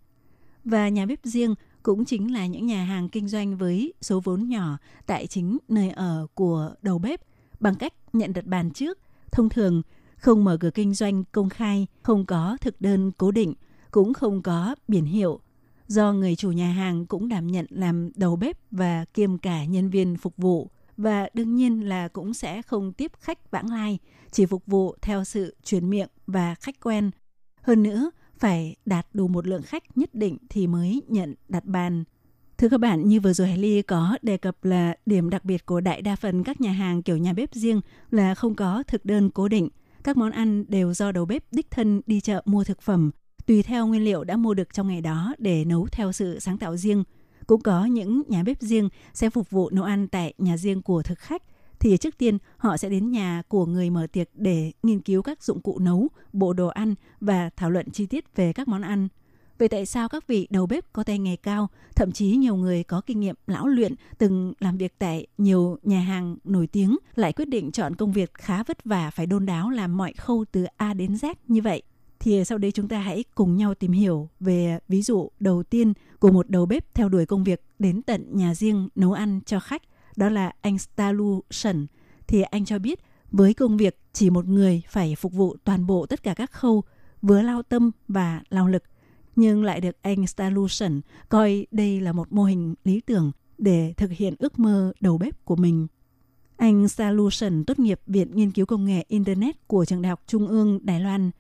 Và nhà bếp riêng cũng chính là những nhà hàng kinh doanh với số vốn nhỏ tại chính nơi ở của đầu bếp bằng cách nhận đặt bàn trước. Thông thường, không mở cửa kinh doanh công khai, không có thực đơn cố định, cũng không có biển hiệu. Do người chủ nhà hàng cũng đảm nhận làm đầu bếp và kiêm cả nhân viên phục vụ và đương nhiên là cũng sẽ không tiếp khách vãng lai, chỉ phục vụ theo sự truyền miệng và khách quen. Hơn nữa, phải đạt đủ một lượng khách nhất định thì mới nhận đặt bàn. Thưa các bạn, như vừa rồi Hải Ly có đề cập là điểm đặc biệt của đại đa phần các nhà hàng kiểu nhà bếp riêng là không có thực đơn cố định. Các món ăn đều do đầu bếp đích thân đi chợ mua thực phẩm, tùy theo nguyên liệu đã mua được trong ngày đó để nấu theo sự sáng tạo riêng. Cũng có những nhà bếp riêng sẽ phục vụ nấu ăn tại nhà riêng của thực khách. Thì trước tiên họ sẽ đến nhà của người mở tiệc để nghiên cứu các dụng cụ nấu, bộ đồ ăn và thảo luận chi tiết về các món ăn. về tại sao các vị đầu bếp có tay nghề cao, thậm chí nhiều người có kinh nghiệm lão luyện từng làm việc tại nhiều nhà hàng nổi tiếng lại quyết định chọn công việc khá vất vả phải đôn đáo làm mọi khâu từ A đến Z như vậy? Thì sau đây chúng ta hãy cùng nhau tìm hiểu về ví dụ đầu tiên của một đầu bếp theo đuổi công việc đến tận nhà riêng nấu ăn cho khách, đó là anh Stalu Shen. Thì anh cho biết với công việc chỉ một người phải phục vụ toàn bộ tất cả các khâu, vừa lao tâm và lao lực, nhưng lại được anh Stalution coi đây là một mô hình lý tưởng để thực hiện ước mơ đầu bếp của mình. Anh Stalution tốt nghiệp Viện Nghiên cứu Công nghệ Internet của Trường Đại học Trung ương Đài Loan.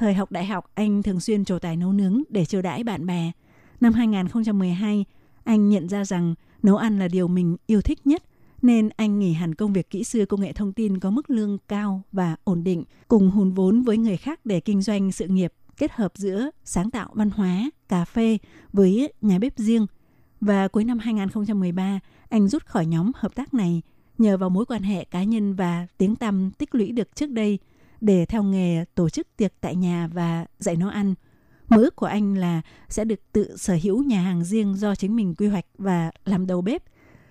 Thời học đại học, anh thường xuyên trổ tài nấu nướng để chiêu đãi bạn bè. Năm 2012, anh nhận ra rằng nấu ăn là điều mình yêu thích nhất nên anh nghỉ hẳn công việc kỹ sư công nghệ thông tin có mức lương cao và ổn định, cùng hùn vốn với người khác để kinh doanh sự nghiệp kết hợp giữa sáng tạo văn hóa, cà phê với nhà bếp riêng. Và cuối năm 2013, anh rút khỏi nhóm hợp tác này nhờ vào mối quan hệ cá nhân và tiếng tăm tích lũy được trước đây để theo nghề tổ chức tiệc tại nhà và dạy nấu ăn. Mơ ước của anh là sẽ được tự sở hữu nhà hàng riêng do chính mình quy hoạch và làm đầu bếp.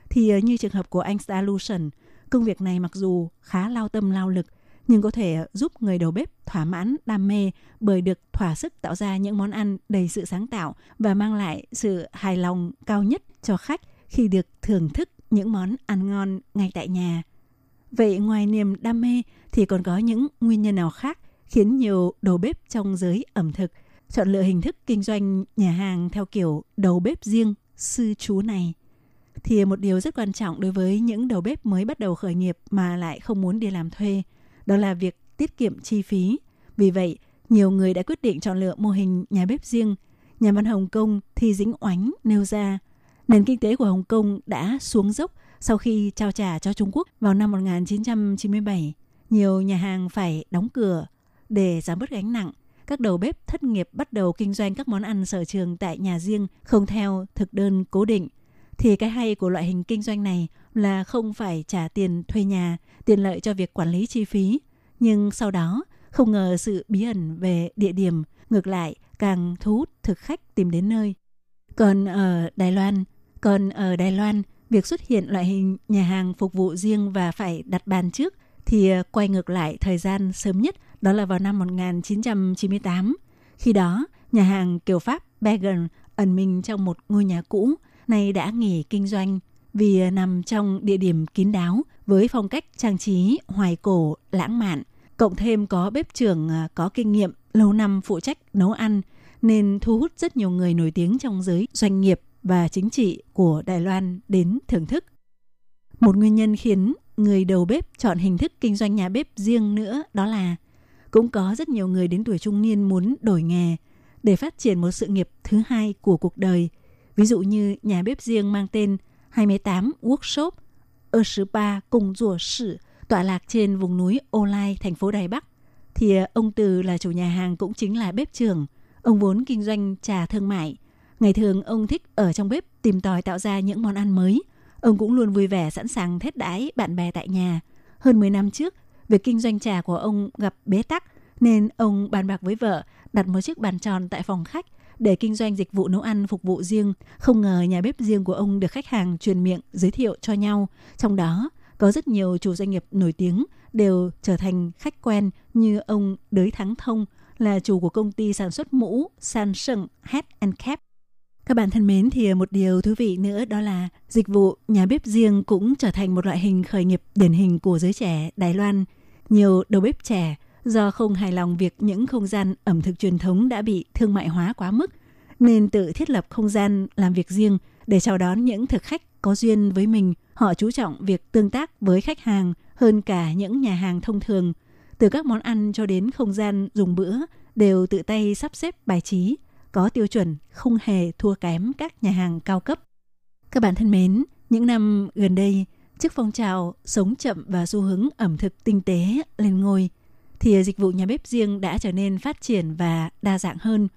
Thì ờ, như trường hợp của anh Stalution, công việc này mặc dù khá lao tâm lao lực nhưng có thể giúp người đầu bếp thỏa mãn đam mê bởi được thỏa sức tạo ra những món ăn đầy sự sáng tạo và mang lại sự hài lòng cao nhất cho khách khi được thưởng thức những món ăn ngon ngay tại nhà. Vậy ngoài niềm đam mê thì còn có những nguyên nhân nào khác khiến nhiều đầu bếp trong giới ẩm thực chọn lựa hình thức kinh doanh nhà hàng theo kiểu đầu bếp riêng, sư chú này? Thì một điều rất quan trọng đối với những đầu bếp mới bắt đầu khởi nghiệp mà lại không muốn đi làm thuê, đó là việc tiết kiệm chi phí. Vì vậy, nhiều người đã quyết định chọn lựa mô hình nhà bếp riêng. Nhà văn Hồng Kông Thi Dĩnh Oánh nêu ra, nền kinh tế của Hồng Kông đã xuống dốc sau khi trao trả cho Trung Quốc vào năm 1997. Nhiều nhà hàng phải đóng cửa để giảm bớt gánh nặng. Các đầu bếp thất nghiệp bắt đầu kinh doanh các món ăn sở trường tại nhà riêng không theo thực đơn cố định. Thì cái hay của loại hình kinh doanh này là không phải trả tiền thuê nhà, tiện lợi cho việc quản lý chi phí. Nhưng sau đó, không ngờ sự bí ẩn về địa điểm ngược lại càng thu hút thực khách tìm đến nơi. Còn ở Đài Loan, còn ở Đài Loan, việc xuất hiện loại hình nhà hàng phục vụ riêng và phải đặt bàn trước thì ờ, quay ngược lại thời gian sớm nhất đó là vào năm 1998. Khi đó, nhà hàng kiểu Pháp Bergen ẩn mình trong một ngôi nhà cũ, nay đã nghỉ kinh doanh vì ờ, nằm trong địa điểm kín đáo với phong cách trang trí hoài cổ lãng mạn, cộng thêm có bếp trưởng ờ, có kinh nghiệm lâu năm phụ trách nấu ăn nên thu hút rất nhiều người nổi tiếng trong giới doanh nghiệp và chính trị của Đài Loan đến thưởng thức. Một nguyên nhân khiến người đầu bếp chọn hình thức kinh doanh nhà bếp riêng nữa đó là cũng có rất nhiều người đến tuổi trung niên muốn đổi nghề để phát triển một sự nghiệp thứ hai của cuộc đời. Ví dụ như nhà bếp riêng mang tên 28 Workshop ở Cùng Rùa Sử tọa lạc trên vùng núi Ô Lai, thành phố Đài Bắc. Thì ờ, ông Từ là chủ nhà hàng cũng chính là bếp trưởng. Ông vốn kinh doanh trà thương mại. Ngày thường ông thích ở trong bếp tìm tòi tạo ra những món ăn mới. Ông cũng luôn vui vẻ sẵn sàng thết đãi bạn bè tại nhà. Hơn 10 năm trước, việc kinh doanh trà của ông gặp bế tắc nên ông bàn bạc với vợ đặt một chiếc bàn tròn tại phòng khách để kinh doanh dịch vụ nấu ăn phục vụ riêng. Không ngờ nhà bếp riêng của ông được khách hàng truyền miệng giới thiệu cho nhau. Trong đó có rất nhiều chủ doanh nghiệp nổi tiếng đều trở thành khách quen như ông Đới Thắng Thông là chủ của công ty sản xuất mũ San sừng Hat and Cap. Các bạn thân mến thì ờ, một điều thú vị nữa đó là dịch vụ nhà bếp riêng cũng trở thành một loại hình khởi nghiệp điển hình của giới trẻ Đài Loan. Nhiều đầu bếp trẻ do không hài lòng việc những không gian ẩm thực truyền thống đã bị thương mại hóa quá mức nên tự thiết lập không gian làm việc riêng để chào đón những thực khách có duyên với mình. Họ chú trọng việc tương tác với khách hàng hơn cả những nhà hàng thông thường. Từ các món ăn cho đến không gian dùng bữa đều tự tay sắp xếp bài trí, có tiêu chuẩn không hề thua kém các nhà hàng cao cấp. Các bạn thân mến, những năm gần đây, trước phong trào sống chậm và xu hướng ẩm thực tinh tế lên ngôi, thì dịch vụ nhà bếp riêng đã trở nên phát triển và đa dạng hơn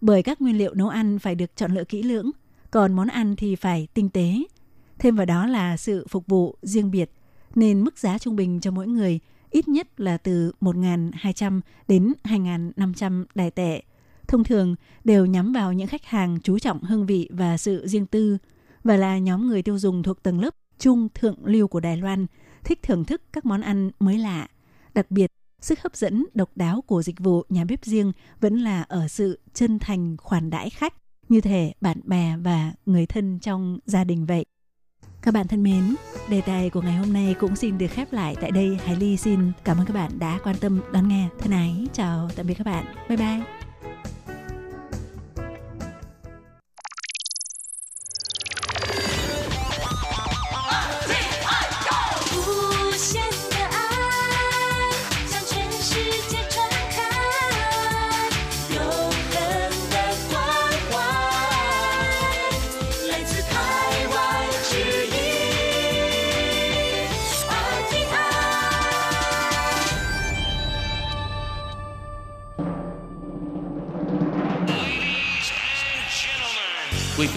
bởi các nguyên liệu nấu ăn phải được chọn lựa kỹ lưỡng, còn món ăn thì phải tinh tế. Thêm vào đó là sự phục vụ riêng biệt, nên mức giá trung bình cho mỗi người ít nhất là từ 1.200 đến 2.500 đài tệ. Thông thường đều nhắm vào những khách hàng chú trọng hương vị và sự riêng tư và là nhóm người tiêu dùng thuộc tầng lớp trung thượng lưu của Đài Loan, thích thưởng thức các món ăn mới lạ. Đặc biệt Sức hấp dẫn độc đáo của dịch vụ nhà bếp riêng vẫn là ở sự chân thành khoản đãi khách, như thể bạn bè và người thân trong gia đình vậy. Các bạn thân mến, đề tài của ngày hôm nay cũng xin được khép lại tại đây. Hải Ly xin cảm ơn các bạn đã quan tâm đón nghe. Thân ái, chào tạm biệt các bạn. Bye bye.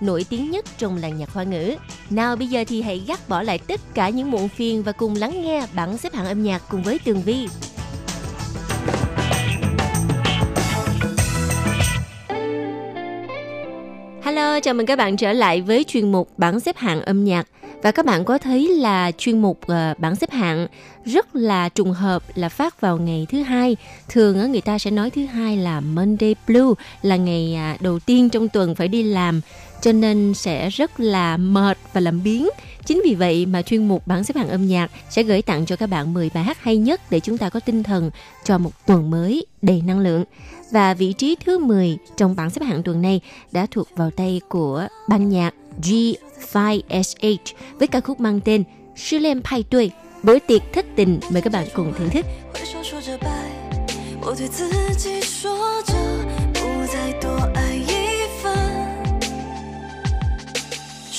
nổi tiếng nhất trong làng nhạc hoa ngữ. Nào bây giờ thì hãy gác bỏ lại tất cả những muộn phiền và cùng lắng nghe bảng xếp hạng âm nhạc cùng với Tường Vi. Hello, chào mừng các bạn trở lại với chuyên mục bảng xếp hạng âm nhạc. Và các bạn có thấy là chuyên mục uh, bảng xếp hạng rất là trùng hợp là phát vào ngày thứ hai. Thường uh, người ta sẽ nói thứ hai là Monday Blue là ngày uh, đầu tiên trong tuần phải đi làm cho nên sẽ rất là mệt và làm biến. Chính vì vậy mà chuyên mục bảng xếp hạng âm nhạc sẽ gửi tặng cho các bạn 10 bài hát hay nhất để chúng ta có tinh thần cho một tuần mới đầy năng lượng. Và vị trí thứ 10 trong bảng xếp hạng tuần này đã thuộc vào tay của ban nhạc G5SH với ca khúc mang tên Sư Lên Pai Tuổi, bữa tiệc thất tình. Mời các bạn cùng thưởng thức. 挥手说着拜，我对自己说着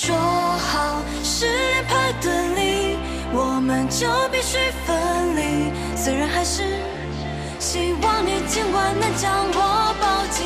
说好誓言派对里，我们就必须分离。虽然还是希望你尽管能将我抱紧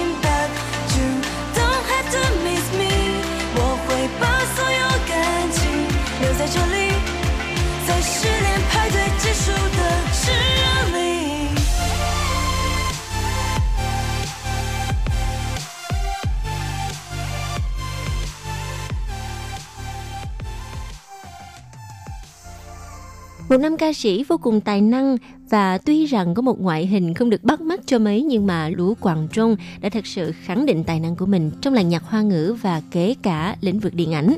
Một nam ca sĩ vô cùng tài năng và tuy rằng có một ngoại hình không được bắt mắt cho mấy nhưng mà Lũ Quảng Trung đã thật sự khẳng định tài năng của mình trong làng nhạc hoa ngữ và kể cả lĩnh vực điện ảnh.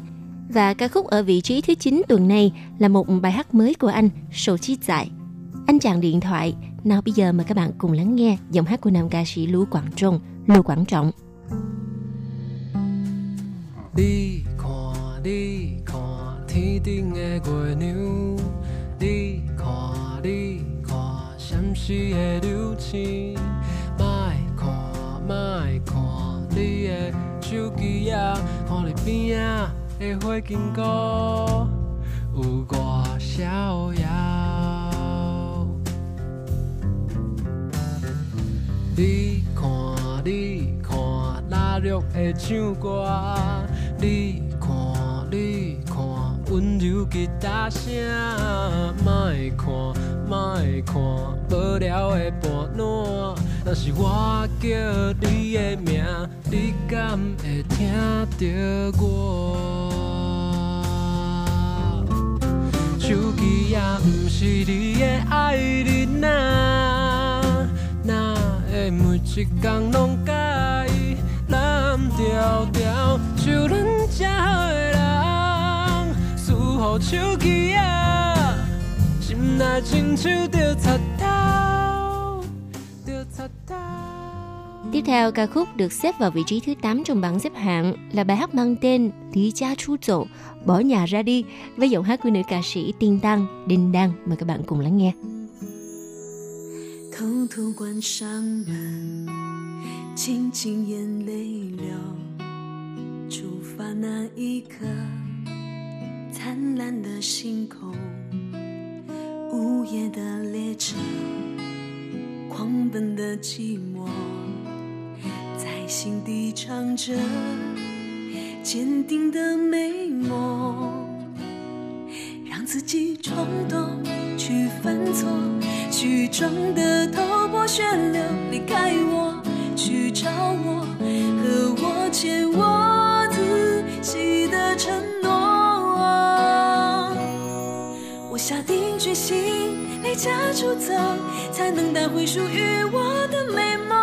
Và ca khúc ở vị trí thứ 9 tuần này là một bài hát mới của anh, Sổ Chi Dại. Anh chàng điện thoại, nào bây giờ mời các bạn cùng lắng nghe giọng hát của nam ca sĩ Lũ Quảng Trung, Lũ Quảng Trọng. Đi khò đi khò thì đi nghe gọi nếu 闪烁的流星，莫看，莫看，你的手机啊，看你边啊的花經過，有我逍遥。你看，你看，拉绿的唱歌，你看，你看，温柔吉他声，莫看，莫看，无聊的伴侶。若是我叫你的名，你敢会听到我？手机也毋是你的爱人啊，哪会每一天拢甲伊蓝调调？就咱这的人，输乎手机啊，心内亲像着插头，着插头。 Tiếp theo, ca khúc được xếp vào vị trí thứ 8 trong bảng xếp hạng là bài hát mang tên Lý Cha Chu Dỗ, Bỏ Nhà Ra Đi với giọng hát của nữ ca sĩ Tiên Tăng, Đinh Đăng. Mời các bạn cùng lắng nghe. 偷偷关上门，轻轻眼泪流。出发那一刻，灿烂的星空， 午夜的列车，狂奔的寂寞，在心底唱着坚定的美梦。让自己冲动，去犯错，去撞得头破血流，离开我，去找我，和我欠我自己的承诺。离家出走，才能带回属于我的美梦。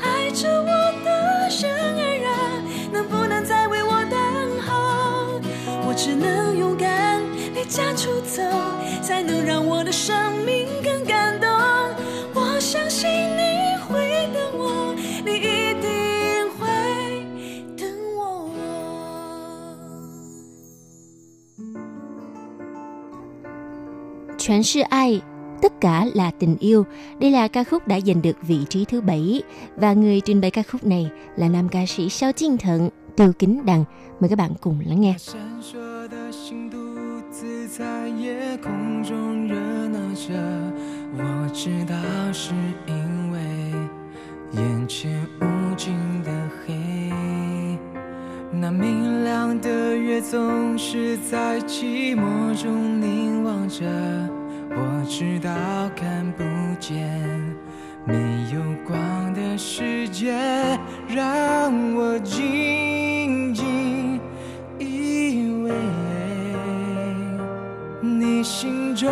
爱着我的人儿啊，能不能再为我等候？我只能勇敢离家出走，才能让我的生命更感动。我相信全是爱 tất cả là tình yêu. Đây là ca khúc đã giành được vị trí thứ bảy và người trình bày ca khúc này là nam ca sĩ Sao Jin Thận, Tiêu Kính Đằng. Mời các bạn cùng lắng nghe. 闪烁的心独自在夜空中热闹着，我知道是因为眼前无尽的黑。那明亮的月总是在寂寞中凝望着， 我知道看不见没有光的世界，让我静静依偎你心中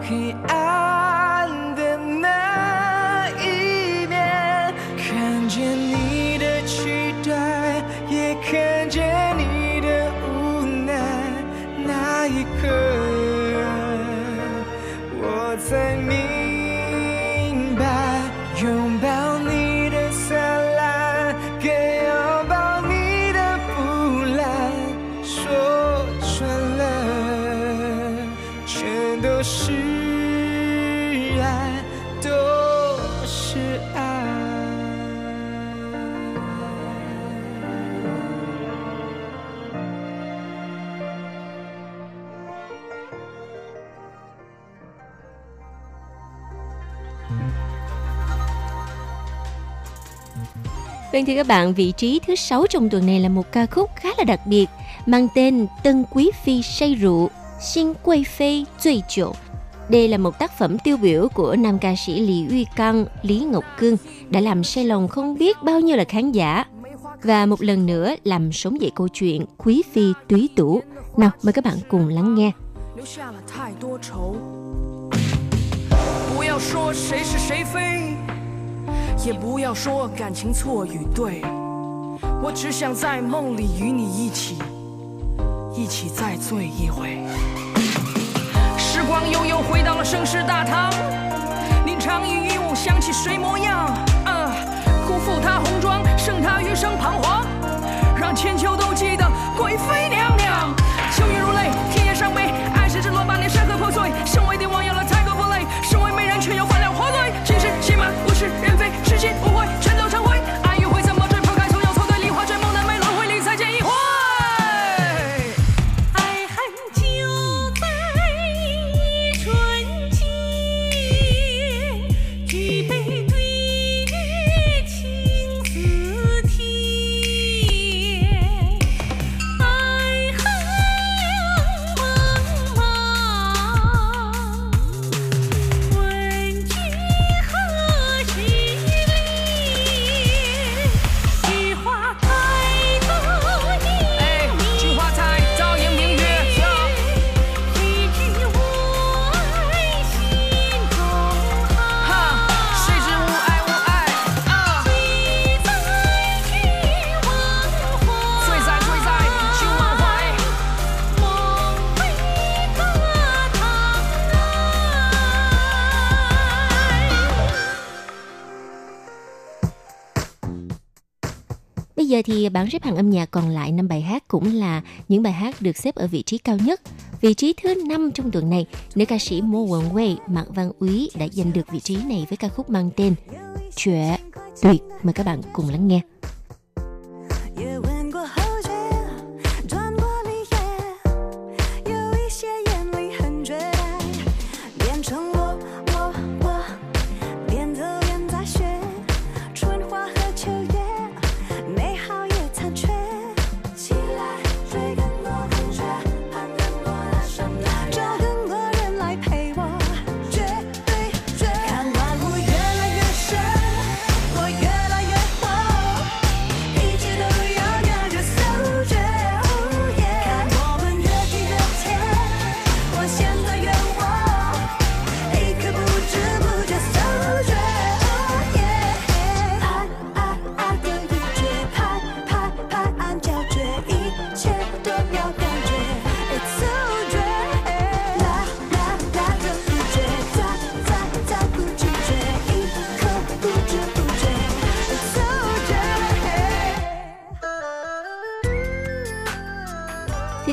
黑暗。Vâng thưa các bạn, vị trí thứ sáu trong tuần này là một ca khúc khá là đặc biệt mang tên Tân Quý Phi say rượu, Xin Quay Phê醉酒. Đây là một tác phẩm tiêu biểu của nam ca sĩ Lý Uy Căng, Lý Ngọc Cương đã làm say lòng không biết bao nhiêu là khán giả và một lần nữa làm sống dậy câu chuyện Quý Phi túy tủ. Nào, mời các bạn cùng lắng nghe. 留下了太多愁。不要说谁是谁非， 也不要说感情错与对，我只想在梦里与你一起，一起再醉一回。时光悠悠回到了盛世大唐，宁长于一舞，想起谁模样？啊，辜负她红妆，剩她余生彷徨，让千秋都记得贵妃娘 giờ thì bảng xếp hạng âm nhạc còn lại năm bài hát cũng là những bài hát được xếp ở vị trí cao nhất. Vị trí thứ năm trong tuần này, nữ ca sĩ Mo Won Wei, Mạc Văn Úy đã giành được vị trí này với ca khúc mang tên Chuyện tuyệt. Mời các bạn cùng lắng nghe.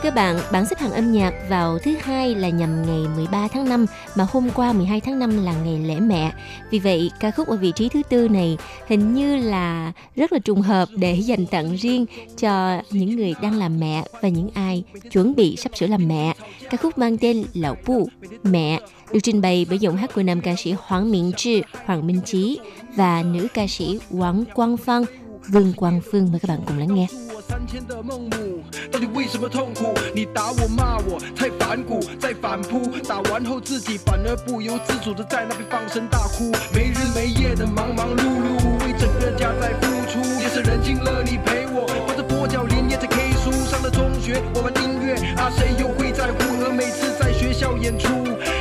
Các bạn, bảng xếp hạng âm nhạc vào thứ hai là nhằm ngày 13 tháng 5 mà hôm qua 12 tháng 5 là ngày lễ mẹ. Vì vậy, ca khúc ở vị trí thứ tư này hình như là rất là trùng hợp để dành tặng riêng cho những người đang làm mẹ và những ai chuẩn bị sắp sửa làm mẹ. Ca khúc mang tên Lão pu Mẹ, được trình bày bởi giọng hát của nam ca sĩ Hoàng Minh trư Hoàng Minh Chí và nữ ca sĩ Quang Quang Phong, Vương Quang Phương. Mời các bạn cùng lắng nghe. 三千的孟母，到底为什么痛苦？你打我骂我，太反骨，再反扑，打完后自己反而不由自主的在那边放声大哭，没日没夜的忙忙碌碌，为整个家在付出，夜深人静了你陪我，抱着跛脚连夜在 K 书，上了中学我玩音乐，啊谁又会在乎？而每次在学校演出，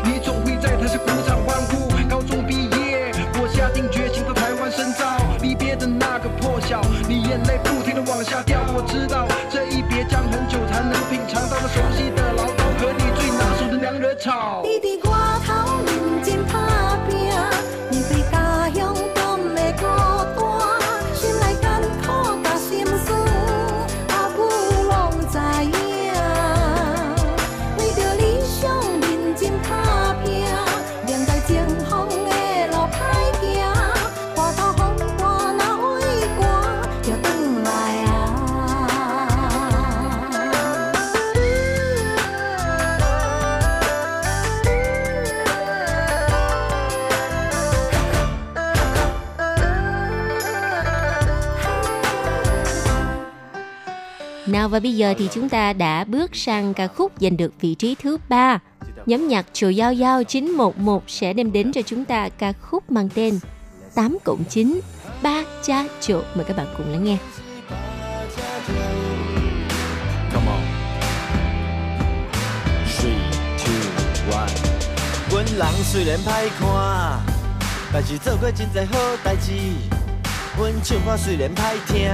你总会在台下鼓掌 tall. Nào và bây giờ thì chúng ta đã bước sang ca khúc giành được vị trí thứ ba. Nhóm nhạc Chùa Giao Giao 911 sẽ đem đến cho chúng ta ca khúc mang tên 8 cộng 9 ba cha chỗ mời các bạn cùng lắng nghe. Come on. Three, two, one. 阮人虽然歹看，但是做过真侪好代志。阮唱歌虽然歹听，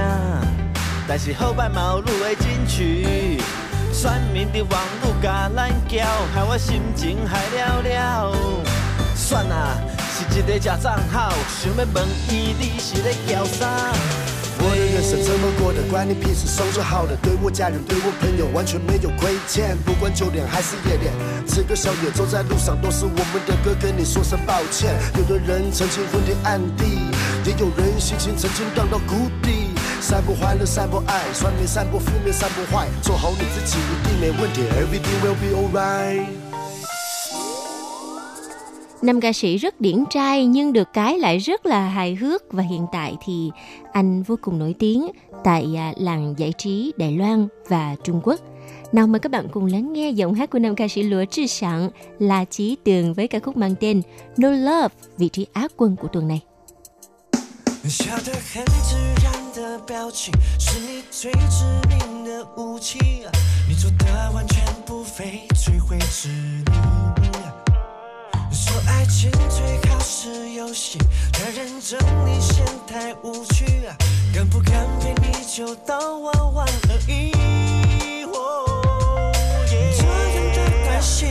但是好歹嘛有你的争取。选民伫网络甲咱叫，害我心情害了了。算啊，是一个假账号，想要问伊你是咧叫啥？我的人生怎么过的，关你屁事，收拾好了。对我家人，对我朋友，完全没有亏欠。不管酒店还是夜店，吃个宵夜，走在路上都是我们的歌，跟你说声抱歉。有的人曾经昏天暗地，也有人心情曾经荡到谷底。散播欢乐，散播爱，酸面散播负面，散播坏，做好你自己一定没问题，Everything will be alright。 Nam ca sĩ rất điển trai nhưng được cái lại rất là hài hước và hiện tại thì anh vô cùng nổi tiếng tại à, làng giải trí Đài Loan và Trung Quốc. Nào mời các bạn cùng lắng nghe giọng hát của nam ca sĩ Lúa Trư Sẵn là Chí Tường với ca khúc mang tên No Love, vị trí Á quân của tuần này. 的表情，是你最致命的武器。你做的完全不费吹灰之力。说爱情最好是游戏，太认真你嫌太无趣。敢不敢陪你就当玩玩而已。哦这样的关系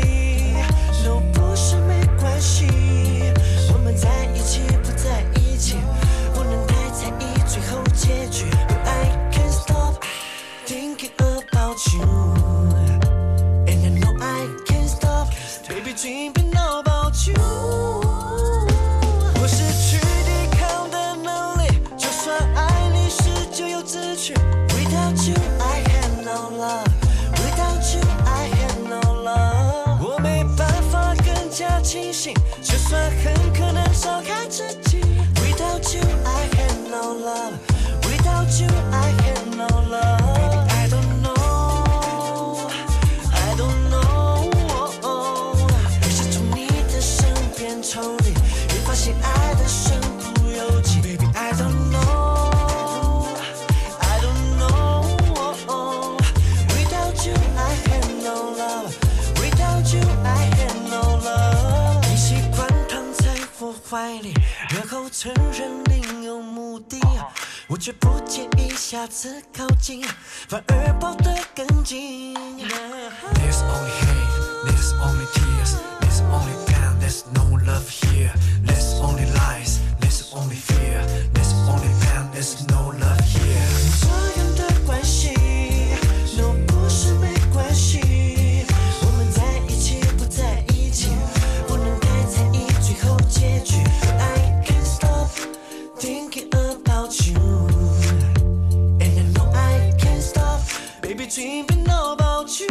about you, and I know I can't stop, baby, dreaming about you. 承认另有目的，我却不介意下次靠近，反而抱得更紧。There's only hate, there's only tears, there's only pain, there's no love here. There's only lies, there's only fear, there's only pain, there's no love 请别闹了吧 you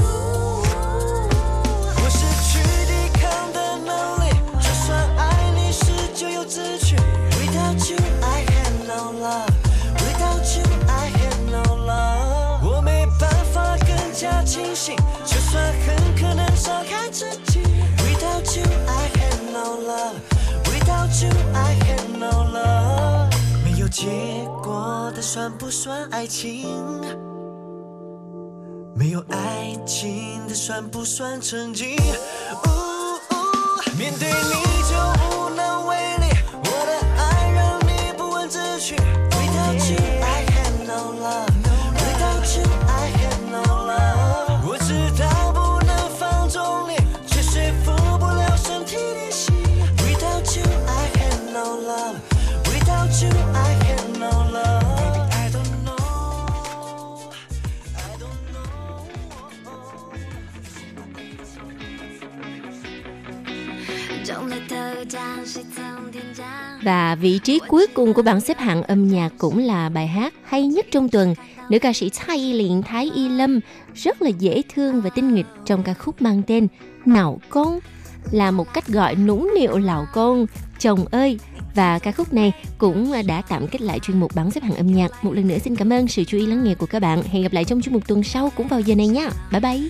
我失去抵抗的能力就算爱你是咎由自取 without you i have no love without you i have no love 我没办法更加清醒就算很可能伤害自己 without you i have no love without you i have no love 没有结果的算不算爱情没有爱情，这算不算曾经？面对你。Và vị trí cuối cùng của bảng xếp hạng âm nhạc cũng là bài hát hay nhất trong tuần. Nữ ca sĩ Thái Y Liện Thái Y Lâm rất là dễ thương và tinh nghịch trong ca khúc mang tên Nào Con, là một cách gọi nũng nịu lão con chồng ơi. Và ca khúc này cũng đã tạm kết lại chuyên mục bảng xếp hạng âm nhạc. Một lần nữa xin cảm ơn sự chú ý lắng nghe của các bạn. Hẹn gặp lại trong chuyên mục tuần sau cũng vào giờ này nhé bye bye.